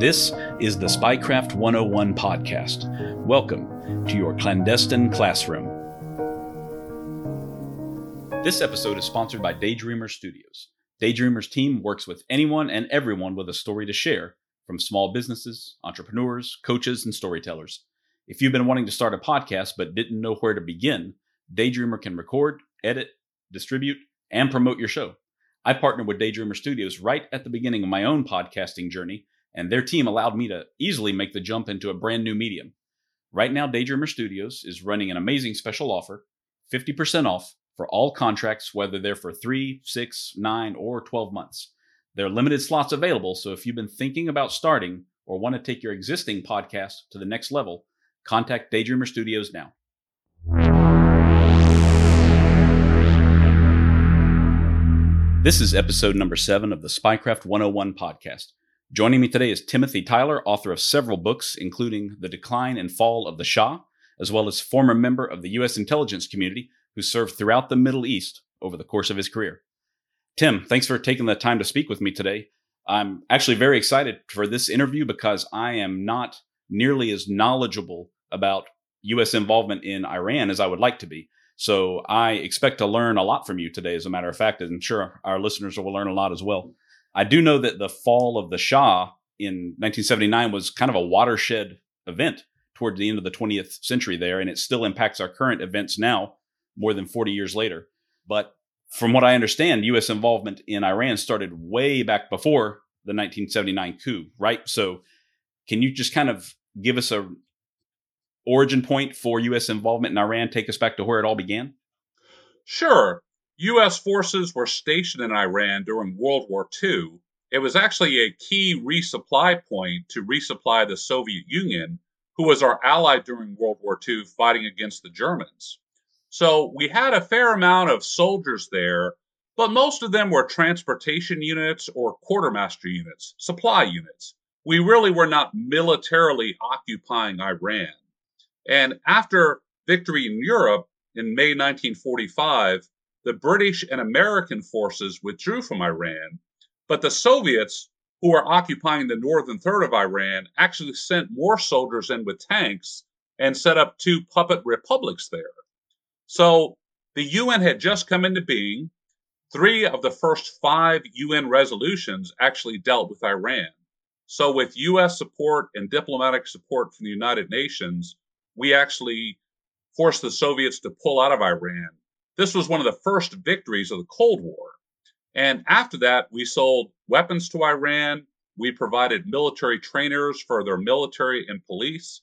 This is the Spycraft 101 podcast. Welcome to your clandestine classroom. This episode is sponsored by Daydreamer Studios. Daydreamer's team works with anyone and everyone with a story to share, from small businesses, entrepreneurs, coaches, and storytellers. If you've been wanting to start a podcast but didn't know where to begin, Daydreamer can record, edit, distribute, and promote your show. I partnered with Daydreamer Studios right at the beginning of my own podcasting journey and their team allowed me to easily make the jump into a brand new medium. Right now, Daydreamer Studios is running an amazing special offer 50% off for all contracts, whether they're for three, six, nine, or 12 months. There are limited slots available, so if you've been thinking about starting or want to take your existing podcast to the next level, contact Daydreamer Studios now. This is episode number seven of the Spycraft 101 podcast. Joining me today is Timothy Tyler, author of several books, including The Decline and Fall of the Shah, as well as former member of the U.S. intelligence community who served throughout the Middle East over the course of his career. Tim, thanks for taking the time to speak with me today. I'm actually very excited for this interview because I am not nearly as knowledgeable about U.S. involvement in Iran as I would like to be. So I expect to learn a lot from you today, as a matter of fact, and I'm sure our listeners will learn a lot as well. I do know that the fall of the Shah in 1979 was kind of a watershed event toward the end of the 20th century there, and it still impacts our current events now, more than 40 years later. But from what I understand, U.S. involvement in Iran started way back before the 1979 coup, right? So, can you just kind of give us a origin point for U.S. involvement in Iran? Take us back to where it all began. Sure. U.S. forces were stationed in Iran during World War II. It was actually a key resupply point to resupply the Soviet Union, who was our ally during World War II fighting against the Germans. So we had a fair amount of soldiers there, but most of them were transportation units or quartermaster units, supply units. We really were not militarily occupying Iran. And after victory in Europe in May 1945, the British and American forces withdrew from Iran, but the Soviets, who were occupying the northern third of Iran, actually sent more soldiers in with tanks and set up two puppet republics there. So the UN had just come into being. Three of the first five UN resolutions actually dealt with Iran. So, with US support and diplomatic support from the United Nations, we actually forced the Soviets to pull out of Iran this was one of the first victories of the Cold War. And after that, we sold weapons to Iran. We provided military trainers for their military and police.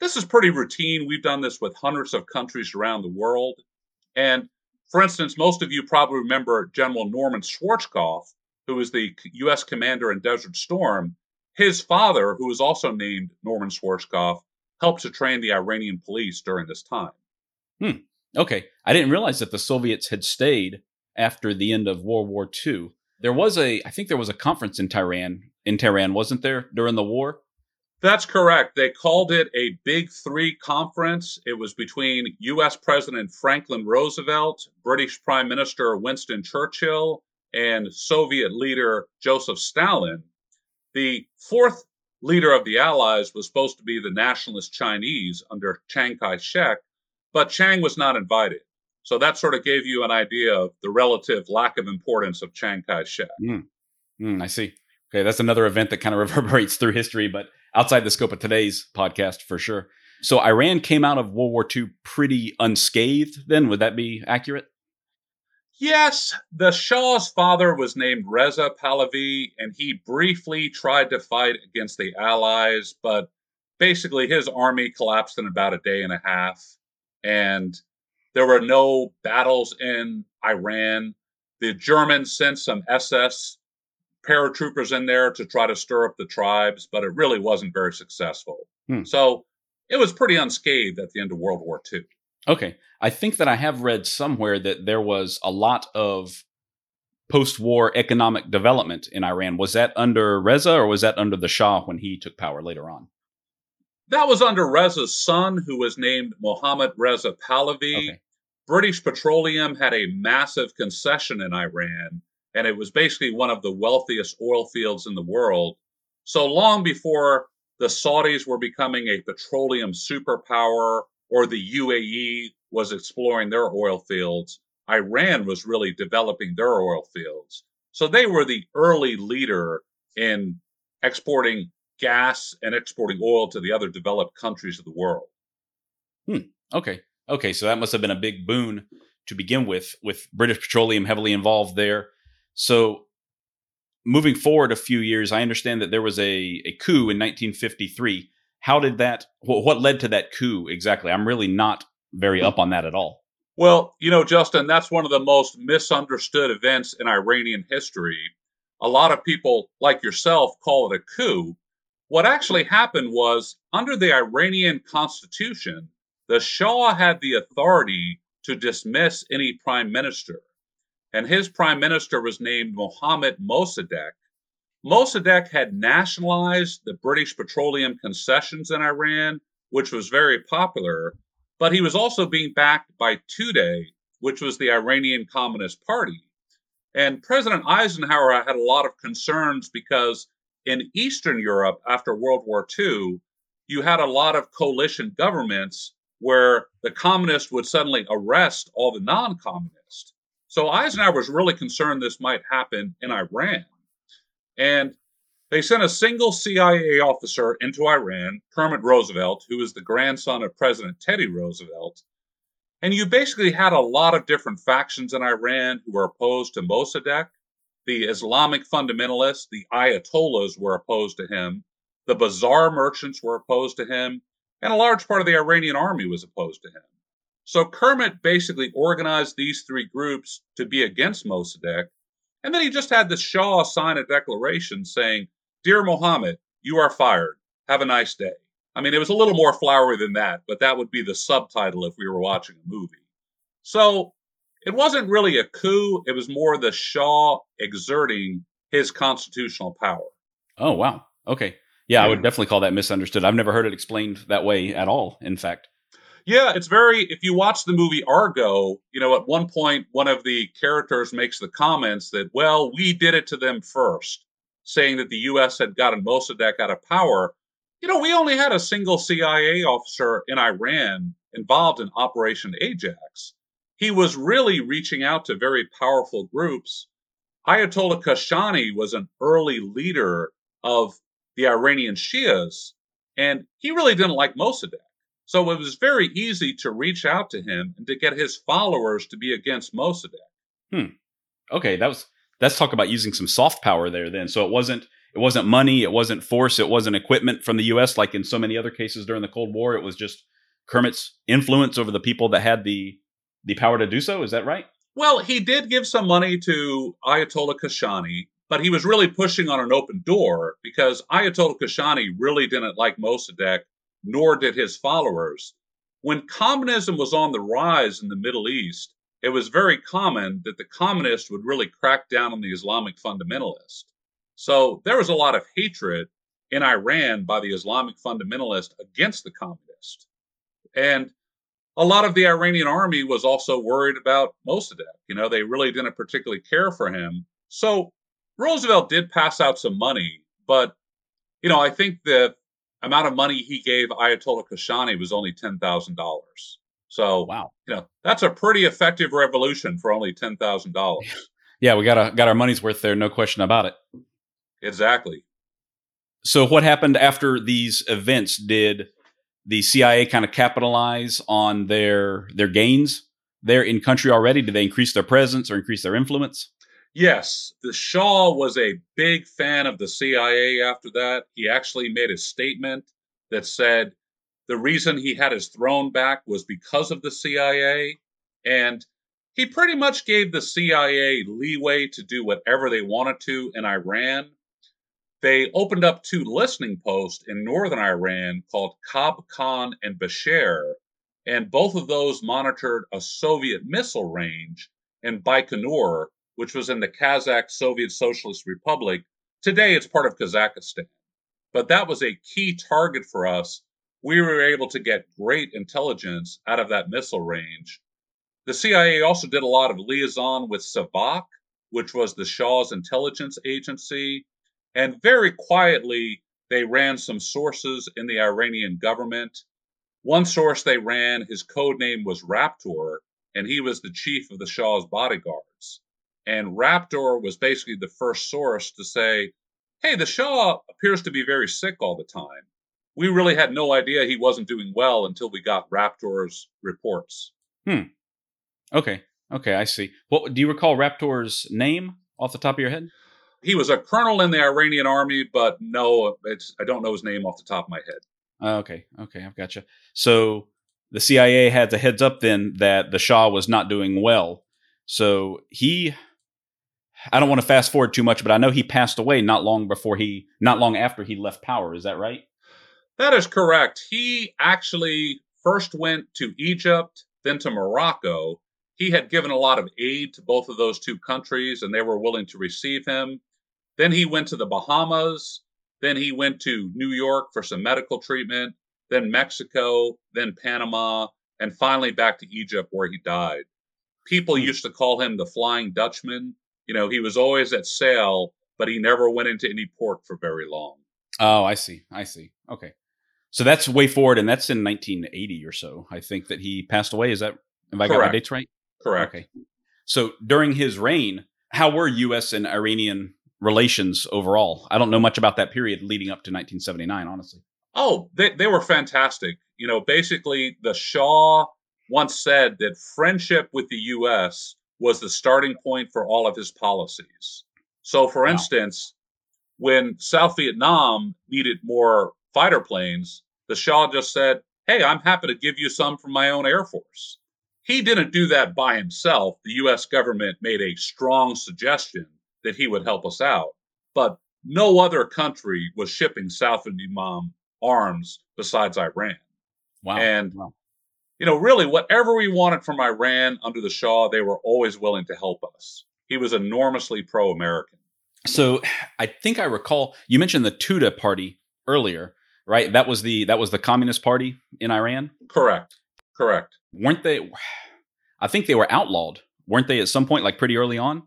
This is pretty routine. We've done this with hundreds of countries around the world. And for instance, most of you probably remember General Norman Schwarzkopf, who was the U.S. commander in Desert Storm. His father, who was also named Norman Schwarzkopf, helped to train the Iranian police during this time. Hmm. Okay. I didn't realize that the Soviets had stayed after the end of World War II. There was a, I think there was a conference in Tehran, in Tehran, wasn't there, during the war? That's correct. They called it a Big Three conference. It was between U.S. President Franklin Roosevelt, British Prime Minister Winston Churchill, and Soviet leader Joseph Stalin. The fourth leader of the Allies was supposed to be the nationalist Chinese under Chiang Kai shek, but Chiang was not invited. So that sort of gave you an idea of the relative lack of importance of Chiang Kai shek. Mm. Mm, I see. Okay, that's another event that kind of reverberates through history, but outside the scope of today's podcast for sure. So Iran came out of World War II pretty unscathed, then? Would that be accurate? Yes, the Shah's father was named Reza Pahlavi, and he briefly tried to fight against the Allies, but basically his army collapsed in about a day and a half and there were no battles in Iran. The Germans sent some SS paratroopers in there to try to stir up the tribes, but it really wasn't very successful. Hmm. So it was pretty unscathed at the end of World War II. Okay. I think that I have read somewhere that there was a lot of post war economic development in Iran. Was that under Reza or was that under the Shah when he took power later on? That was under Reza's son, who was named Mohammad Reza Pahlavi. Okay. British Petroleum had a massive concession in Iran, and it was basically one of the wealthiest oil fields in the world. So long before the Saudis were becoming a petroleum superpower or the UAE was exploring their oil fields, Iran was really developing their oil fields. So they were the early leader in exporting gas and exporting oil to the other developed countries of the world. Hmm, okay. Okay. So that must have been a big boon to begin with, with British Petroleum heavily involved there. So moving forward a few years, I understand that there was a, a coup in 1953. How did that, what, what led to that coup exactly? I'm really not very hmm. up on that at all. Well, you know, Justin, that's one of the most misunderstood events in Iranian history. A lot of people, like yourself, call it a coup. What actually happened was under the Iranian constitution, the Shah had the authority to dismiss any prime minister. And his prime minister was named Mohammad Mossadegh. Mossadegh had nationalized the British petroleum concessions in Iran, which was very popular, but he was also being backed by Tudeh, which was the Iranian Communist Party. And President Eisenhower had a lot of concerns because in Eastern Europe after World War II, you had a lot of coalition governments where the communists would suddenly arrest all the non communists. So Eisenhower was really concerned this might happen in Iran. And they sent a single CIA officer into Iran, Kermit Roosevelt, who was the grandson of President Teddy Roosevelt. And you basically had a lot of different factions in Iran who were opposed to Mossadegh. The Islamic fundamentalists, the Ayatollahs, were opposed to him. The bazaar merchants were opposed to him. And a large part of the Iranian army was opposed to him. So Kermit basically organized these three groups to be against Mossadegh. And then he just had the Shah sign a declaration saying, Dear Mohammed, you are fired. Have a nice day. I mean, it was a little more flowery than that, but that would be the subtitle if we were watching a movie. So it wasn't really a coup. It was more the Shah exerting his constitutional power. Oh, wow. Okay. Yeah, I would definitely call that misunderstood. I've never heard it explained that way at all, in fact. Yeah, it's very. If you watch the movie Argo, you know, at one point, one of the characters makes the comments that, well, we did it to them first, saying that the U.S. had gotten Mossadegh out of power. You know, we only had a single CIA officer in Iran involved in Operation Ajax. He was really reaching out to very powerful groups. Ayatollah Kashani was an early leader of the Iranian Shias, and he really didn't like Mossadegh. So it was very easy to reach out to him and to get his followers to be against Mossadegh. Hmm. Okay, that was that's talk about using some soft power there then. So it wasn't it wasn't money, it wasn't force, it wasn't equipment from the US like in so many other cases during the Cold War. It was just Kermit's influence over the people that had the the power to do so. Is that right? Well, he did give some money to Ayatollah Kashani, but he was really pushing on an open door because Ayatollah Kashani really didn't like Mossadegh, nor did his followers. When communism was on the rise in the Middle East, it was very common that the communists would really crack down on the Islamic fundamentalist. So there was a lot of hatred in Iran by the Islamic fundamentalist against the communist. And a lot of the Iranian army was also worried about Mossadegh. You know, they really didn't particularly care for him. So Roosevelt did pass out some money, but, you know, I think the amount of money he gave Ayatollah Kashani was only $10,000. So, Wow. you know, that's a pretty effective revolution for only $10,000. Yeah, we got a, got our money's worth there, no question about it. exactly. So what happened after these events? Did the CIA kind of capitalize on their their gains there in country already? Did they increase their presence or increase their influence? Yes, the Shah was a big fan of the CIA after that. He actually made a statement that said the reason he had his throne back was because of the CIA. And He pretty much gave the CIA leeway to do whatever they wanted to in Iran. They opened up two listening posts in northern Iran called Kabkan and Behshahr, and both of those monitored a Soviet missile range in Baikonur, which was in the Kazakh Soviet Socialist Republic. Today it's part of Kazakhstan. But that was a key target for us. We were able to get great intelligence out of that missile range. The CIA also did a lot of liaison with Savak, which was the Shah's intelligence agency, and very quietly they ran some sources in the Iranian government. One source they ran, his code name was Raptor, and he was the chief of the Shah's bodyguards. And Raptor was basically the first source to say, hey, the Shah appears to be very sick all the time. We really had no idea he wasn't doing well until we got Raptor's reports. Hmm. Okay. Okay, I see. What do you recall Raptor's name off the top of your head? He was a colonel in the Iranian army, but no, it's I don't know his name off the top of my head. Uh, okay, okay, I've got you. So the CIA had the heads up then that the Shah was not doing well. So he, I don't want to fast forward too much, but I know he passed away not long before he, not long after he left power. Is that right? That is correct. He actually first went to Egypt, then to Morocco, he had given a lot of aid to both of those two countries and they were willing to receive him. Then he went to the Bahamas. Then he went to New York for some medical treatment, then Mexico, then Panama, and finally back to Egypt where he died. People hmm. used to call him the Flying Dutchman. You know, he was always at sail, but he never went into any port for very long. Oh, I see. I see. Okay. So that's way forward, and that's in 1980 or so. I think that he passed away. Is that, have I got my dates right? Correct. Okay. So during his reign, how were U.S. and Iranian relations overall? I don't know much about that period leading up to 1979, honestly. Oh, they, they were fantastic. You know, basically, the Shah once said that friendship with the U.S. was the starting point for all of his policies. So, for wow. instance, when South Vietnam needed more fighter planes, the Shah just said, Hey, I'm happy to give you some from my own Air Force. He didn't do that by himself. The US government made a strong suggestion that he would help us out. But no other country was shipping South Vietnam arms besides Iran. Wow. And, wow. you know, really, whatever we wanted from Iran under the Shah, they were always willing to help us. He was enormously pro American. So I think I recall you mentioned the Tudeh party earlier, right? That was the that was the Communist Party in Iran? Correct. Correct. Weren't they? I think they were outlawed, weren't they? At some point, like pretty early on.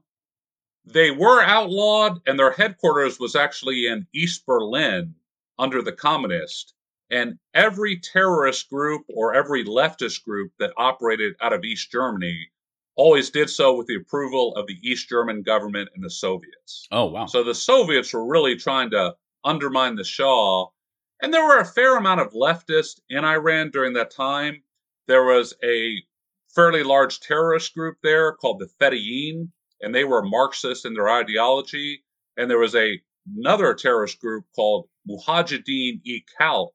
They were outlawed, and their headquarters was actually in East Berlin under the communists. And every terrorist group or every leftist group that operated out of East Germany always did so with the approval of the East German government and the Soviets. Oh, wow. So the Soviets were really trying to undermine the Shah. And there were a fair amount of leftists in Iran during that time. There was a fairly large terrorist group there called the Fedayeen, and they were Marxist in their ideology. And there was a another terrorist group called Mujahideen e Khalq,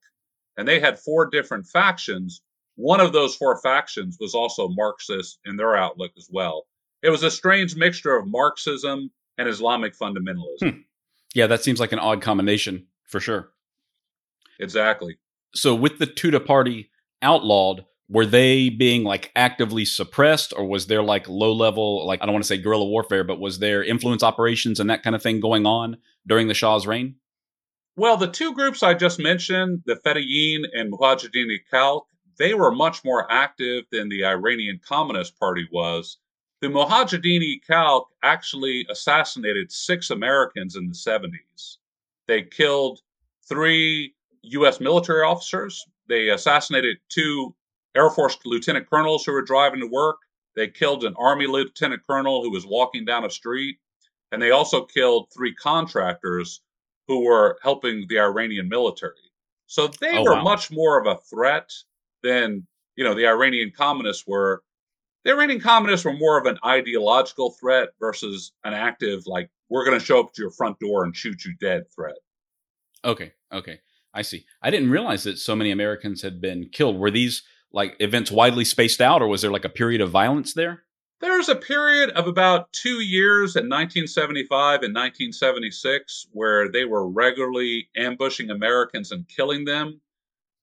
and they had four different factions. One of those four factions was also Marxist in their outlook as well. It was a strange mixture of Marxism and Islamic fundamentalism. Hmm. Yeah, that seems like an odd combination for sure. Exactly. So, with the Tudeh party outlawed, were they being like actively suppressed or was there like low level like i don't want to say guerrilla warfare but was there influence operations and that kind of thing going on during the shah's reign? Well the two groups i just mentioned the fedayeen and mujahideen khalq they were much more active than the iranian communist party was. The mujahideen khalq actually assassinated six americans in the 70s they killed three u.s military officers. They assassinated two Air Force lieutenant colonels who were driving to work. They killed an Army lieutenant colonel who was walking down a street. And they also killed three contractors who were helping the Iranian military. So they oh, were wow. much more of a threat than, you know, the Iranian communists were. The Iranian communists were more of an ideological threat versus an active, like, we're going to show up to your front door and shoot you dead threat. Okay. Okay. I see. I didn't realize that so many Americans had been killed. Were these like events widely spaced out, or was there like a period of violence there? There's a period of about two years in 1975 and 1976 where they were regularly ambushing Americans and killing them.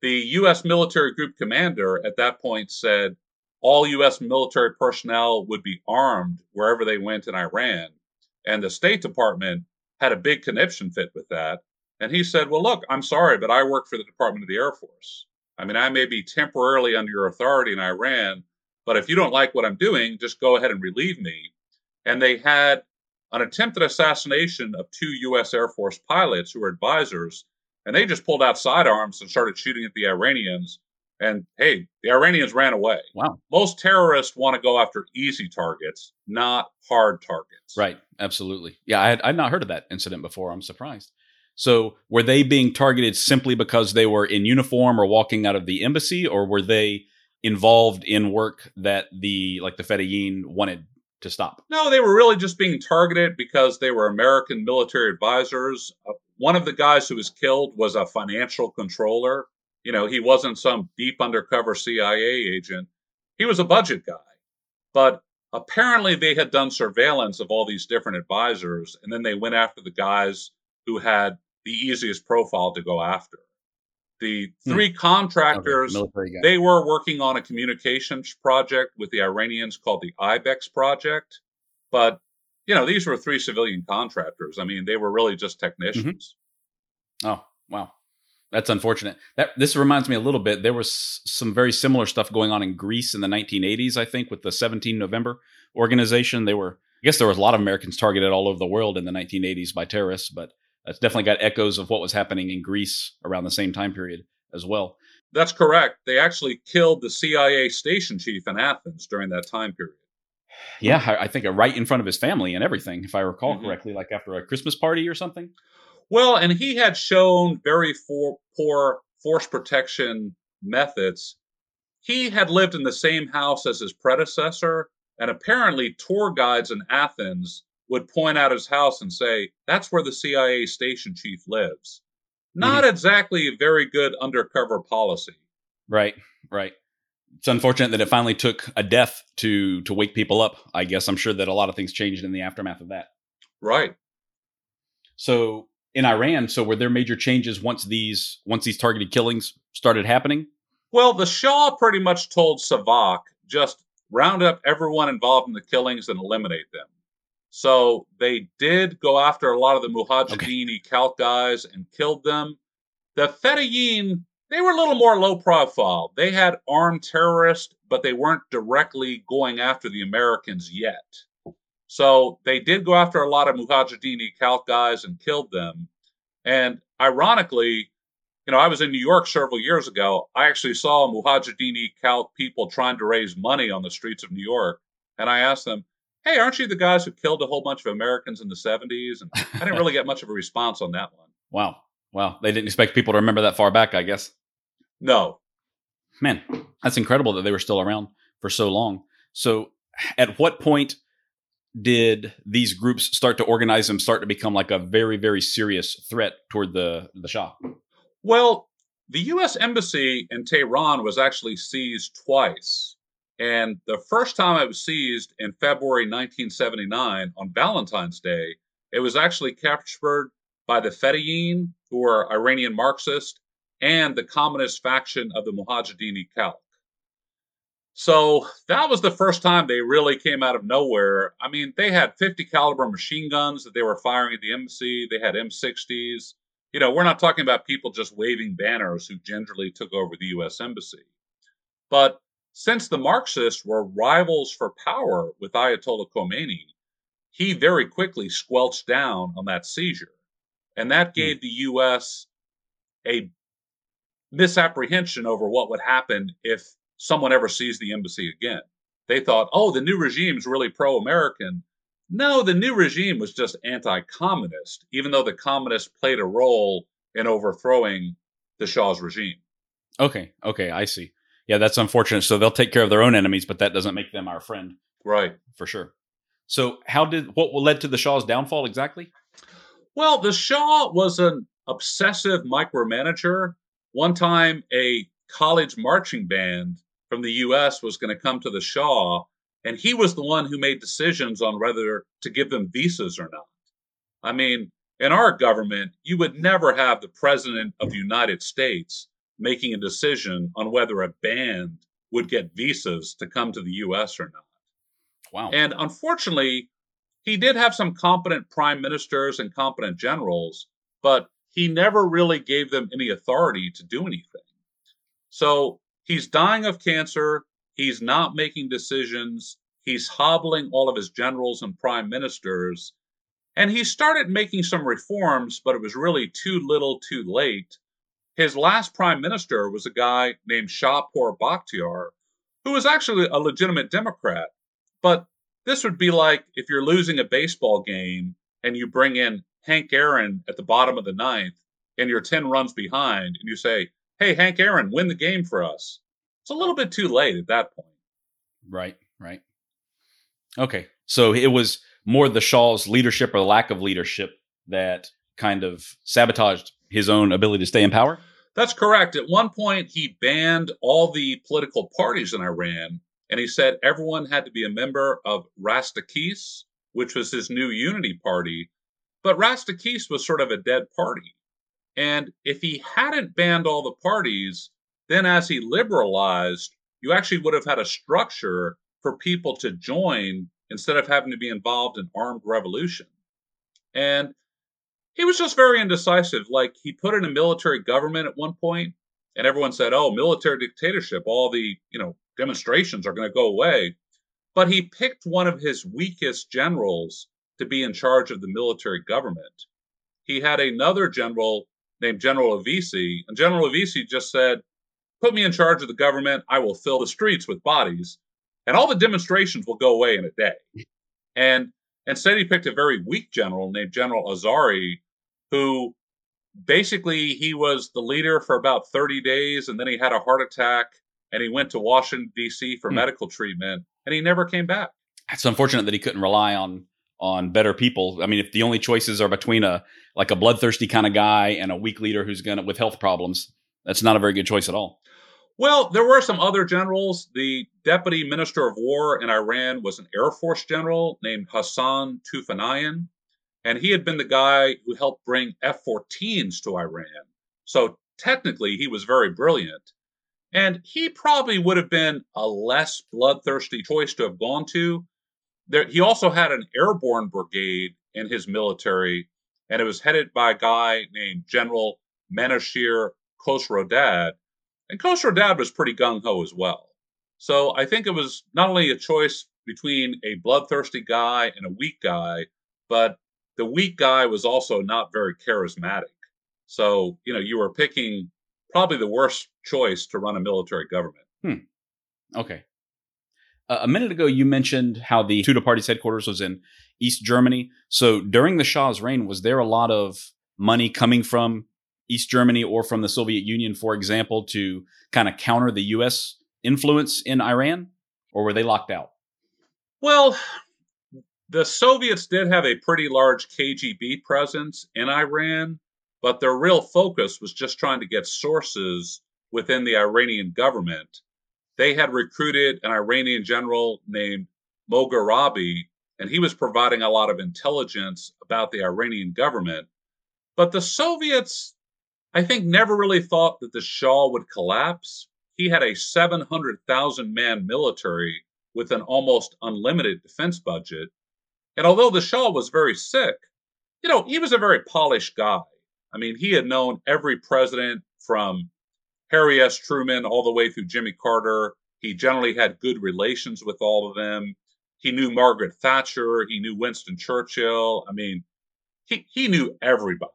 The U.S. military group commander at that point said all U.S. military personnel would be armed wherever they went in Iran. And the State Department had a big conniption fit with that. And he said, Well, look, I'm sorry, but I work for the Department of the Air Force. I mean, I may be temporarily under your authority in Iran, but if you don't like what I'm doing, just go ahead and relieve me. And they had an attempted assassination of two U.S. Air Force pilots who were advisors, and they just pulled out sidearms and started shooting at the Iranians. And hey, the Iranians ran away. Wow. Most terrorists want to go after easy targets, not hard targets. Right. Absolutely. Yeah, I had I'd not heard of that incident before. I'm surprised. So, were they being targeted simply because they were in uniform or walking out of the embassy, or were they involved in work that the like the Fedayeen wanted to stop? No, they were really just being targeted because they were American military advisors. Uh, one of the guys who was killed was a financial controller. You know, he wasn't some deep undercover CIA agent. He was a budget guy. But apparently they had done surveillance of all these different advisors and then they went after the guys who had the easiest profile to go after. The hmm. three hmm. contractors, okay, they were working on a communications project with the Iranians called the IBEX project. But, you know, these were three civilian contractors. I mean, they were really just mm-hmm. technicians. Mm-hmm. Oh, wow. That's unfortunate. That this reminds me a little bit. There was some very similar stuff going on in Greece in the 1980s, I think, with the 17 November organization. They were, I guess, there was a lot of Americans targeted all over the world in the 1980s by terrorists, but that's definitely got echoes of what was happening in Greece around the same time period as well. That's correct. They actually killed the CIA station chief in Athens during that time period. Yeah, I think right in front of his family and everything, if I recall mm-hmm. correctly, like after a Christmas party or something. Well, and he had shown very for, poor force protection methods. He had lived in the same house as his predecessor, and apparently tour guides in Athens would point out his house and say, That's where the CIA station chief lives. Not mm-hmm. exactly a very good undercover policy. Right, right. It's unfortunate that it finally took a death to to wake people up. I guess I'm sure that a lot of things changed in the aftermath of that. Right. So in Iran, so were there major changes once these once these targeted killings started happening? Well, the Shah pretty much told Savak just round up everyone involved in the killings and eliminate them. So they did go after a lot of the Mujahideen okay. guys and killed them. The Fedayeen, they were a little more low profile. They had armed terrorists, but they weren't directly going after the Americans yet. So they did go after a lot of Mujahideen Khalq guys and killed them. And ironically, you know, I was in New York several years ago. I actually saw Mujahideen Khalq people trying to raise money on the streets of New York. And I asked them, hey, aren't you the guys who killed a whole bunch of Americans in the 70s? And I didn't really get much of a response on that one. Wow. Wow. They didn't expect people to remember that far back, I guess. No. Man, that's incredible that they were still around for so long. So, at what point did these groups start to organize and start to become like a very, very serious threat toward the, the Shah? Well, the U.S. Embassy in Tehran was actually seized twice. And the first time it was seized in February 1979 on Valentine's Day, it was actually captured by the Fedayeen, who are Iranian Marxists, and the communist faction of the Mujahideen Khalq. So that was the first time they really came out of nowhere. I mean, they had 50 caliber machine guns that they were firing at the embassy. They had M60s. You know, we're not talking about people just waving banners who gingerly took over the U.S. embassy. But since the Marxists were rivals for power with Ayatollah Khomeini, he very quickly squelched down on that seizure. And that hmm. gave the U.S. a misapprehension over what would happen if someone ever seized the embassy again. They thought, oh, the new regime's really pro American. No, the new regime was just anti communist, even though the communists played a role in overthrowing the Shah's regime. Okay, okay, I see yeah, that's unfortunate. So they'll take care of their own enemies, but that doesn't make them our friend. Right. For sure. So how did what led to the Shah's downfall exactly? Well, the Shah was an obsessive micromanager. One time a college marching band from the US was going to come to the Shah And he was the one who made decisions on whether to give them visas or not. I mean, in our government, you would never have the president of the United States making a decision on whether a band would get visas to come to the US or not. Wow. And unfortunately, he did have some competent prime ministers and competent generals, but he never really gave them any authority to do anything. So he's dying of cancer. He's not making decisions. He's hobbling all of his generals and prime ministers. And he started making some reforms, but it was really too little too late. His last prime minister was a guy named Shahpour Bakhtiar, who was actually a legitimate Democrat. But this would be like if you're losing a baseball game and you bring in Hank Aaron at the bottom of the ninth and you're 10 runs behind and you say, Hey, Hank Aaron, win the game for us. It's a little bit too late at that point. Right, right. Okay. So it was more the Shah's leadership or lack of leadership that kind of sabotaged his own ability to stay in power? That's correct. At one point, he banned all the political parties in Iran, and he said everyone had to be a member of Rastakhiz, which was his new unity party. But Rastakhiz was sort of a dead party. And if he hadn't banned all the parties, then as he liberalized, you actually would have had a structure for people to join instead of having to be involved in armed revolution. And he was just very indecisive. Like he put in a military government at one point, and everyone said, "Oh, military dictatorship. All the you know demonstrations are going to go away." But he picked one of his weakest generals to be in charge of the military government. He had another general named General Oveissi, and General Oveissi just said, "Put me in charge of the government. I will fill the streets with bodies, and all the demonstrations will go away in a day." And instead, he picked a very weak general named General Azhari, who basically he was the leader for about 30 days and then he had a heart attack and he went to Washington D.C. for hmm. medical treatment and he never came back. It's unfortunate that he couldn't rely on on better people. I mean, if the only choices are between a like a bloodthirsty kind of guy and a weak leader who's going to with health problems, that's not a very good choice at all. Well, there were some other generals. The deputy minister of war in Iran was an Air Force general named Hassan Toufanian and he had been the guy who helped bring F 14s to Iran. So technically, he was very brilliant. And he probably would have been a less bloodthirsty choice to have gone to. There, he also had an airborne brigade in his military, and it was headed by a guy named General Manouchehr Khosrodad. And Khosrodad was pretty gung ho as well. So I think it was not only a choice between a bloodthirsty guy and a weak guy, but the weak guy was also not very charismatic. So, you know, you were picking probably the worst choice to run a military government. Hmm. Okay. Uh, a minute ago, you mentioned how the Tudeh Party's headquarters was in East Germany. So during the Shah's reign, was there a lot of money coming from East Germany or from the Soviet Union, for example, to kind of counter the U.S. influence in Iran? Or were they locked out? Well, the Soviets did have a pretty large KGB presence in Iran, but their real focus was just trying to get sources within the Iranian government. They had recruited an Iranian general named Moghrabi, and he was providing a lot of intelligence about the Iranian government. But the Soviets, I think, never really thought that the Shah would collapse. He had a 700,000 man military with an almost unlimited defense budget. And although the Shah was very sick, you know, he was a very polished guy. I mean, he had known every president from Harry S. Truman all the way through Jimmy Carter. He generally had good relations with all of them. He knew Margaret Thatcher. He knew Winston Churchill. I mean, he, he knew everybody.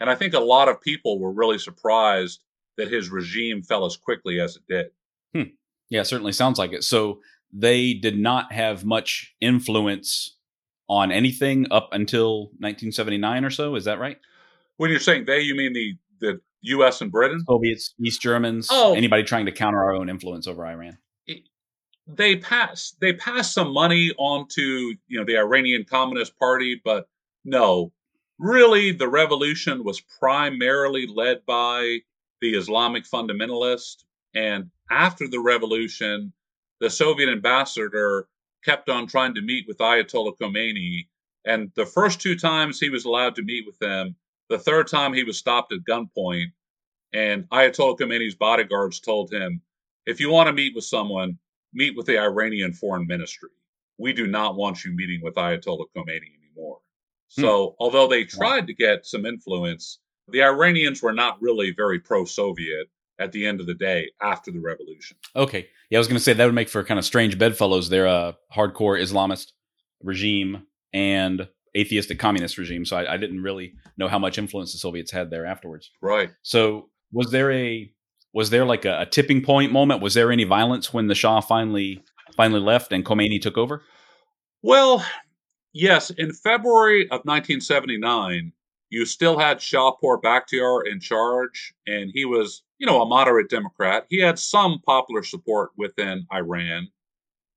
And I think a lot of people were really surprised that his regime fell as quickly as it did. Hmm. Yeah, certainly sounds like it. So they did not have much influence on anything up until 1979 or so. Is that right? When you're saying they, you mean the the U.S. and Britain, Soviets, East Germans, oh, anybody trying to counter our own influence over Iran. They passed they passed some money on to you know the Iranian Communist Party, but no, really the revolution was primarily led by the Islamic fundamentalist. And after the revolution, the Soviet ambassador kept on trying to meet with Ayatollah Khomeini. And the first two times he was allowed to meet with them, the third time he was stopped at gunpoint. And Ayatollah Khomeini's bodyguards told him, if you want to meet with someone, meet with the Iranian foreign ministry. We do not want you meeting with Ayatollah Khomeini anymore. Hmm. So, although they tried to get some influence, the Iranians were not really very pro Soviet at the end of the day after the revolution. Okay. Yeah, I was going to say that would make for kind of strange bedfellows. They're a uh, hardcore Islamist regime and atheistic communist regime. So I, I, didn't really know how much influence the Soviets had there afterwards. Right. So was there a was there like a, a tipping point moment? Was there any violence when the Shah finally finally left and Khomeini took over? Well, yes. In February of 1979, you still had Shahpour Bakhtiar in charge, and he was, you know, a moderate Democrat. He had some popular support within Iran.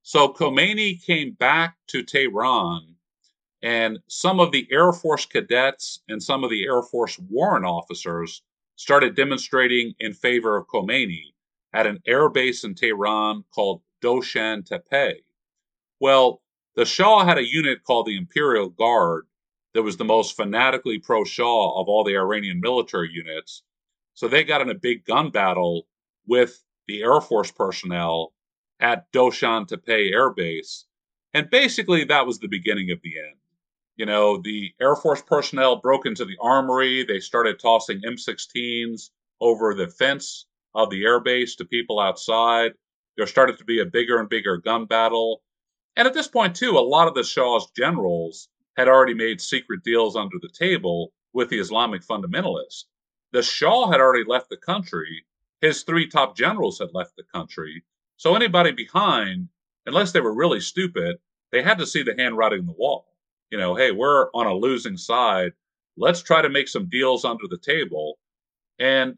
So Khomeini came back to Tehran, and some of the Air Force cadets and some of the Air Force warrant officers started demonstrating in favor of Khomeini at an air base in Tehran called Doshan Tepe. Well, the Shah had a unit called the Imperial Guard that was the most fanatically pro Shah of all the Iranian military units. So they got in a big gun battle with the Air Force personnel at Doshan Tepe Air Base. And basically, that was the beginning of the end. You know, the Air Force personnel broke into the armory. They started tossing M16s over the fence of the airbase to people outside. There started to be a bigger and bigger gun battle. And at this point, too, a lot of the Shah's generals had already made secret deals under the table with the Islamic fundamentalists. The Shah had already left the country. His three top generals had left the country. So anybody behind, unless they were really stupid, they had to see the handwriting on the wall. You know, hey, we're on a losing side. Let's try to make some deals under the table. And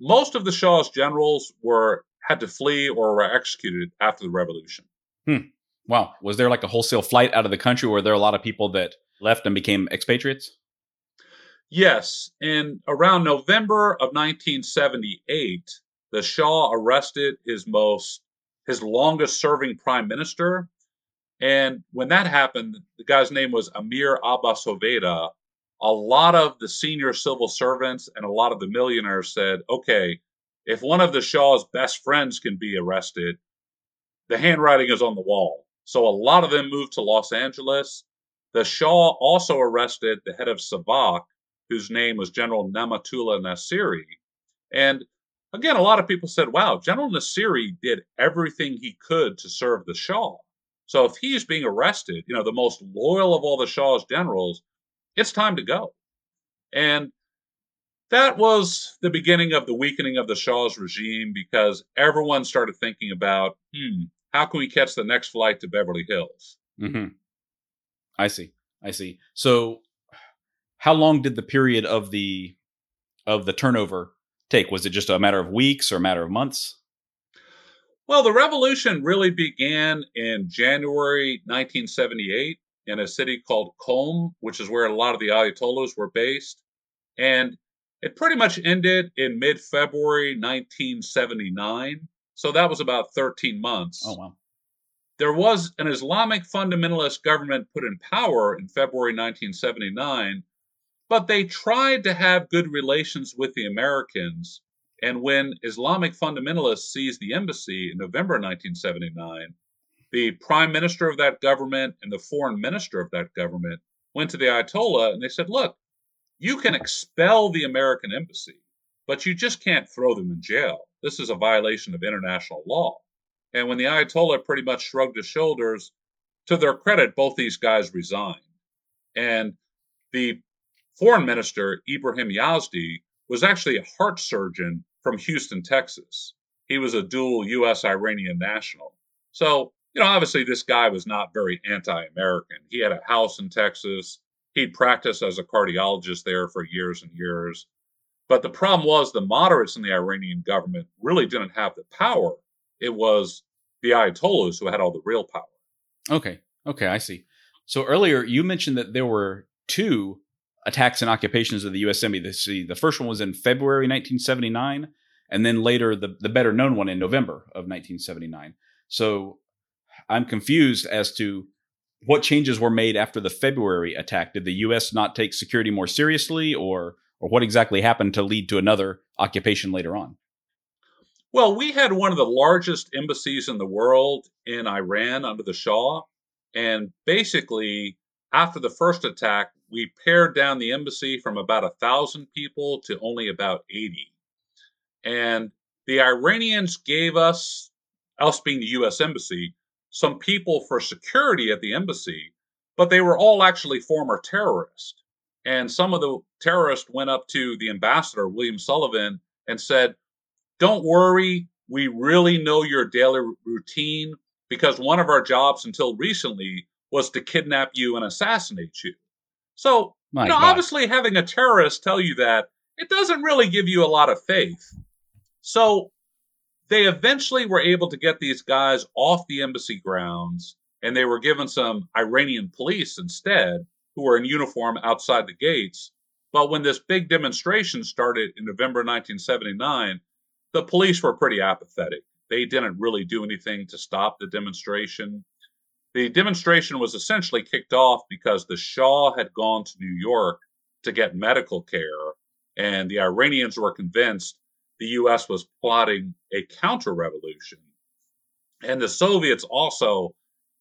most of the Shah's generals were had to flee or were executed after the revolution. Hmm. Wow. Was there like a wholesale flight out of the country? Were there a lot of people that left and became expatriates? Yes. In around November of 1978, the Shah arrested his most, his longest serving prime minister. And when that happened, the guy's name was Amir Abbas Hoveyda. A lot of the senior civil servants and a lot of the millionaires said, okay, if one of the Shah's best friends can be arrested, the handwriting is on the wall. So a lot of them moved to Los Angeles. The Shah also arrested the head of Savak, whose name was General Nematullah Nasiri. And again, a lot of people said, wow, General Nasiri did everything he could to serve the Shah. So if he's being arrested, you know, the most loyal of all the Shah's generals, it's time to go. And that was the beginning of the weakening of the Shah's regime because everyone started thinking about, hmm, how can we catch the next flight to Beverly Hills? Mm-hmm. I see. I see. So, how long did the period of the of the turnover take? Was it just a matter of weeks or a matter of months? Well, the revolution really began in January 1978 in a city called Qom, which is where a lot of the Ayatollahs were based. And it pretty much ended in mid February 1979. So that was about 13 months. Oh, wow. There was an Islamic fundamentalist government put in power in February 1979, but they tried to have good relations with the Americans. And when Islamic fundamentalists seized the embassy in November 1979, the prime minister of that government and the foreign minister of that government went to the Ayatollah and they said, Look, you can expel the American embassy, but you just can't throw them in jail. This is a violation of international law. And when the Ayatollah pretty much shrugged his shoulders, to their credit, both these guys resigned. And the foreign minister, Ibrahim Yazdi, was actually a heart surgeon from Houston, Texas. He was a dual U.S. Iranian national. So, you know, obviously this guy was not very anti American. He had a house in Texas. He'd practiced as a cardiologist there for years and years. But the problem was the moderates in the Iranian government really didn't have the power. It was the Ayatollahs who had all the real power. Okay. Okay, I see. So earlier you mentioned that there were two attacks and occupations of the U.S. Embassy. The first one was in February 1979, and then later the, the better known one in November of 1979. So I'm confused as to what changes were made after the February attack. Did the U.S. not take security more seriously, or or what exactly happened to lead to another occupation later on? Well, we had one of the largest embassies in the world in Iran under the Shah. And basically, after the first attack, we pared down the embassy from about a thousand people to only about 80. And the Iranians gave us, us being the US embassy, some people for security at the embassy, but they were all actually former terrorists. And some of the terrorists went up to the ambassador, William Sullivan, and said, Don't worry, we really know your daily routine because one of our jobs until recently was to kidnap you and assassinate you. So, you know, obviously having a terrorist tell you that, it doesn't really give you a lot of faith. So they eventually were able to get these guys off the embassy grounds and they were given some Iranian police instead who were in uniform outside the gates. But when this big demonstration started in November 1979, the police were pretty apathetic. They didn't really do anything to stop the demonstration. The demonstration was essentially kicked off because the Shah had gone to New York to get medical care, and the Iranians were convinced the US was plotting a counter revolution. And the Soviets also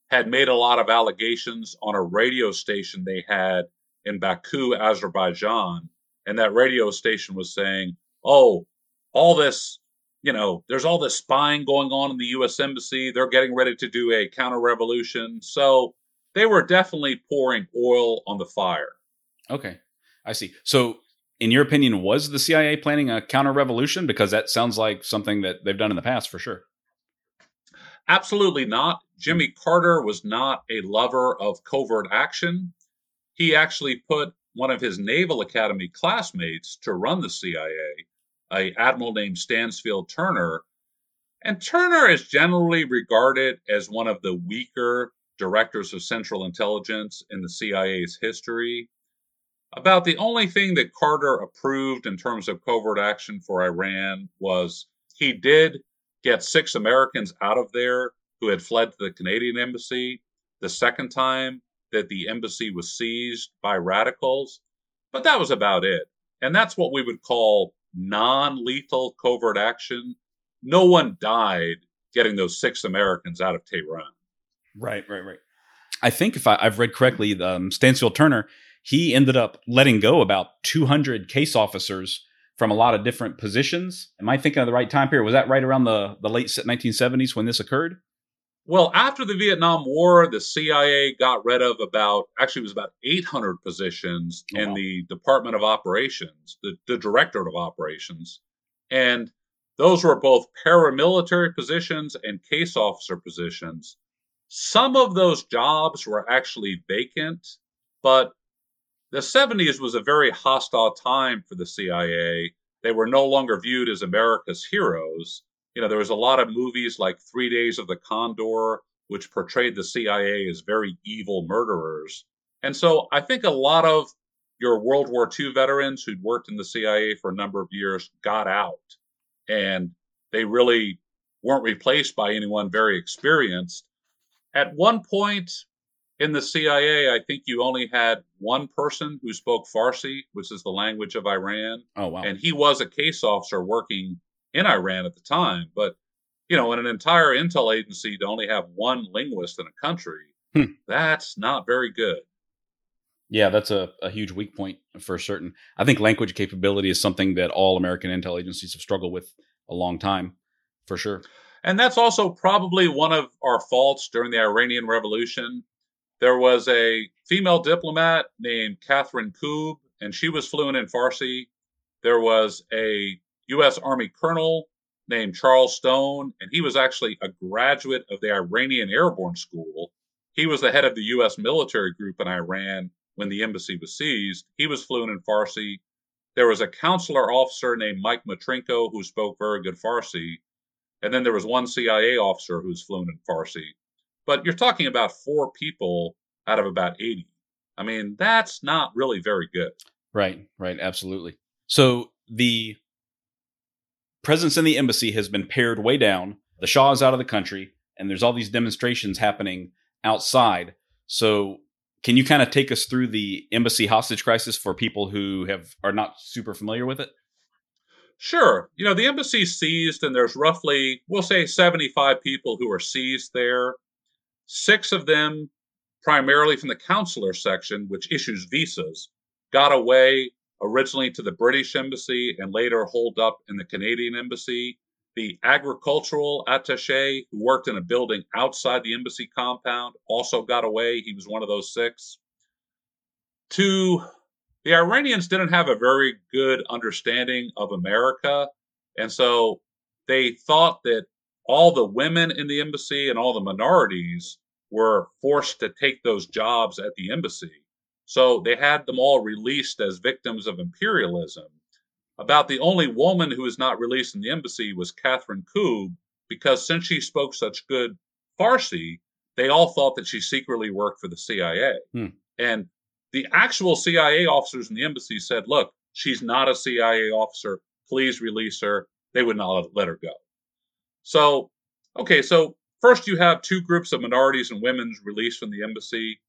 had made a lot of allegations on a radio station they had in Baku, Azerbaijan. And that radio station was saying, oh, all this, you know, there's all this spying going on in the US Embassy. They're getting ready to do a counter revolution. So they were definitely pouring oil on the fire. Okay. I see. So in your opinion, was the CIA planning a counter revolution? Because that sounds like something that they've done in the past for sure. Absolutely not. Jimmy hmm. Carter was not a lover of covert action. He actually put one of his Naval Academy classmates to run the CIA, a admiral named Stansfield Turner. And Turner is generally regarded as one of the weaker directors of Central Intelligence in the CIA's history. About the only thing that Carter approved in terms of covert action for Iran was he did get six Americans out of there who had fled to the Canadian embassy the second time that the embassy was seized by radicals. But that was about it. And that's what we would call non lethal covert action. No one died getting those six Americans out of Tehran. Right, right, right. I think if I, have read correctly, um, Stansfield Turner he ended up letting go about 200 case officers from a lot of different positions. Am I thinking of the right time period? Was that right around the, the late 1970s when this occurred? Well, after the Vietnam War, the CIA got rid of about, actually, it was about 800 positions oh, in wow. the Department of Operations, the, the Directorate of Operations. And those were both paramilitary positions and case officer positions. Some of those jobs were actually vacant, but the 70s was a very hostile time for the CIA. They were no longer viewed as America's heroes. You know, there was a lot of movies like Three Days of the Condor, which portrayed the CIA as very evil murderers. And so I think a lot of your World War II veterans who'd worked in the CIA for a number of years got out and they really weren't replaced by anyone very experienced. At one point, in the CIA, I think you only had one person who spoke Farsi, which is the language of Iran. Oh, wow. And he was a case officer working in Iran at the time. But, you know, in an entire intel agency to only have one linguist in a country, hmm. that's not very good. Yeah, that's a, a huge weak point for certain. I think language capability is something that all American intel agencies have struggled with a long time, for sure. And that's also probably one of our faults during the Iranian Revolution there was a female diplomat named Kathryn Koob, and she was fluent in Farsi. There was a U.S. Army colonel named Charles Stone, and he was actually a graduate of the Iranian Airborne School. He was the head of the U.S. military group in Iran when the embassy was seized. He was fluent in Farsi. There was a consular officer named Mike Metrinko who spoke very good Farsi. And then there was one CIA officer who was fluent in Farsi. But you're talking about four people out of about 80. I mean, that's not really very good. Right, right, absolutely. So the presence in the embassy has been pared way down. The Shah is out of the country, and there's all these demonstrations happening outside. So, can you kind of take us through the embassy hostage crisis for people who have are not super familiar with it? Sure. You know, the embassy seized, and there's roughly, we'll say, 75 people who are seized there. Six of them, primarily from the consular section, which issues visas, got away originally to the British embassy and later holed up in the Canadian embassy. The agricultural attache, who worked in a building outside the embassy compound, also got away. He was one of those six. To the Iranians didn't have a very good understanding of America. And so they thought that all the women in the embassy and all the minorities were forced to take those jobs at the embassy. So they had them all released as victims of imperialism. About the only woman who was not released in the embassy was Kathryn Koob, because since she spoke such good Farsi, they all thought that she secretly worked for the CIA. Hmm. And the actual CIA officers in the embassy said, look, she's not a CIA officer. Please release her. They would not let her go. So, okay, so first you have two groups of minorities and women released from the embassy.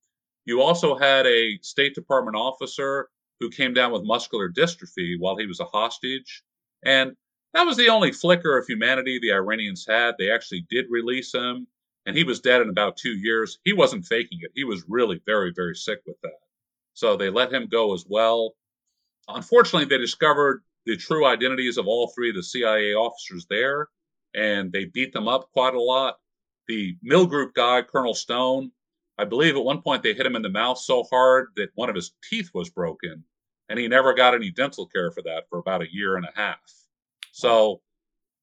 You also had a State Department officer who came down with muscular dystrophy while he was a hostage. And that was the only flicker of humanity the Iranians had. They actually did release him, and he was dead in about two years. He wasn't faking it, he was really very, very sick with that. So they let him go as well. Unfortunately, they discovered the true identities of all three of the CIA officers there, and they beat them up quite a lot. The Mill Group guy, Colonel Stone, I believe at one point they hit him in the mouth so hard that one of his teeth was broken, and he never got any dental care for that for about a year and a half. So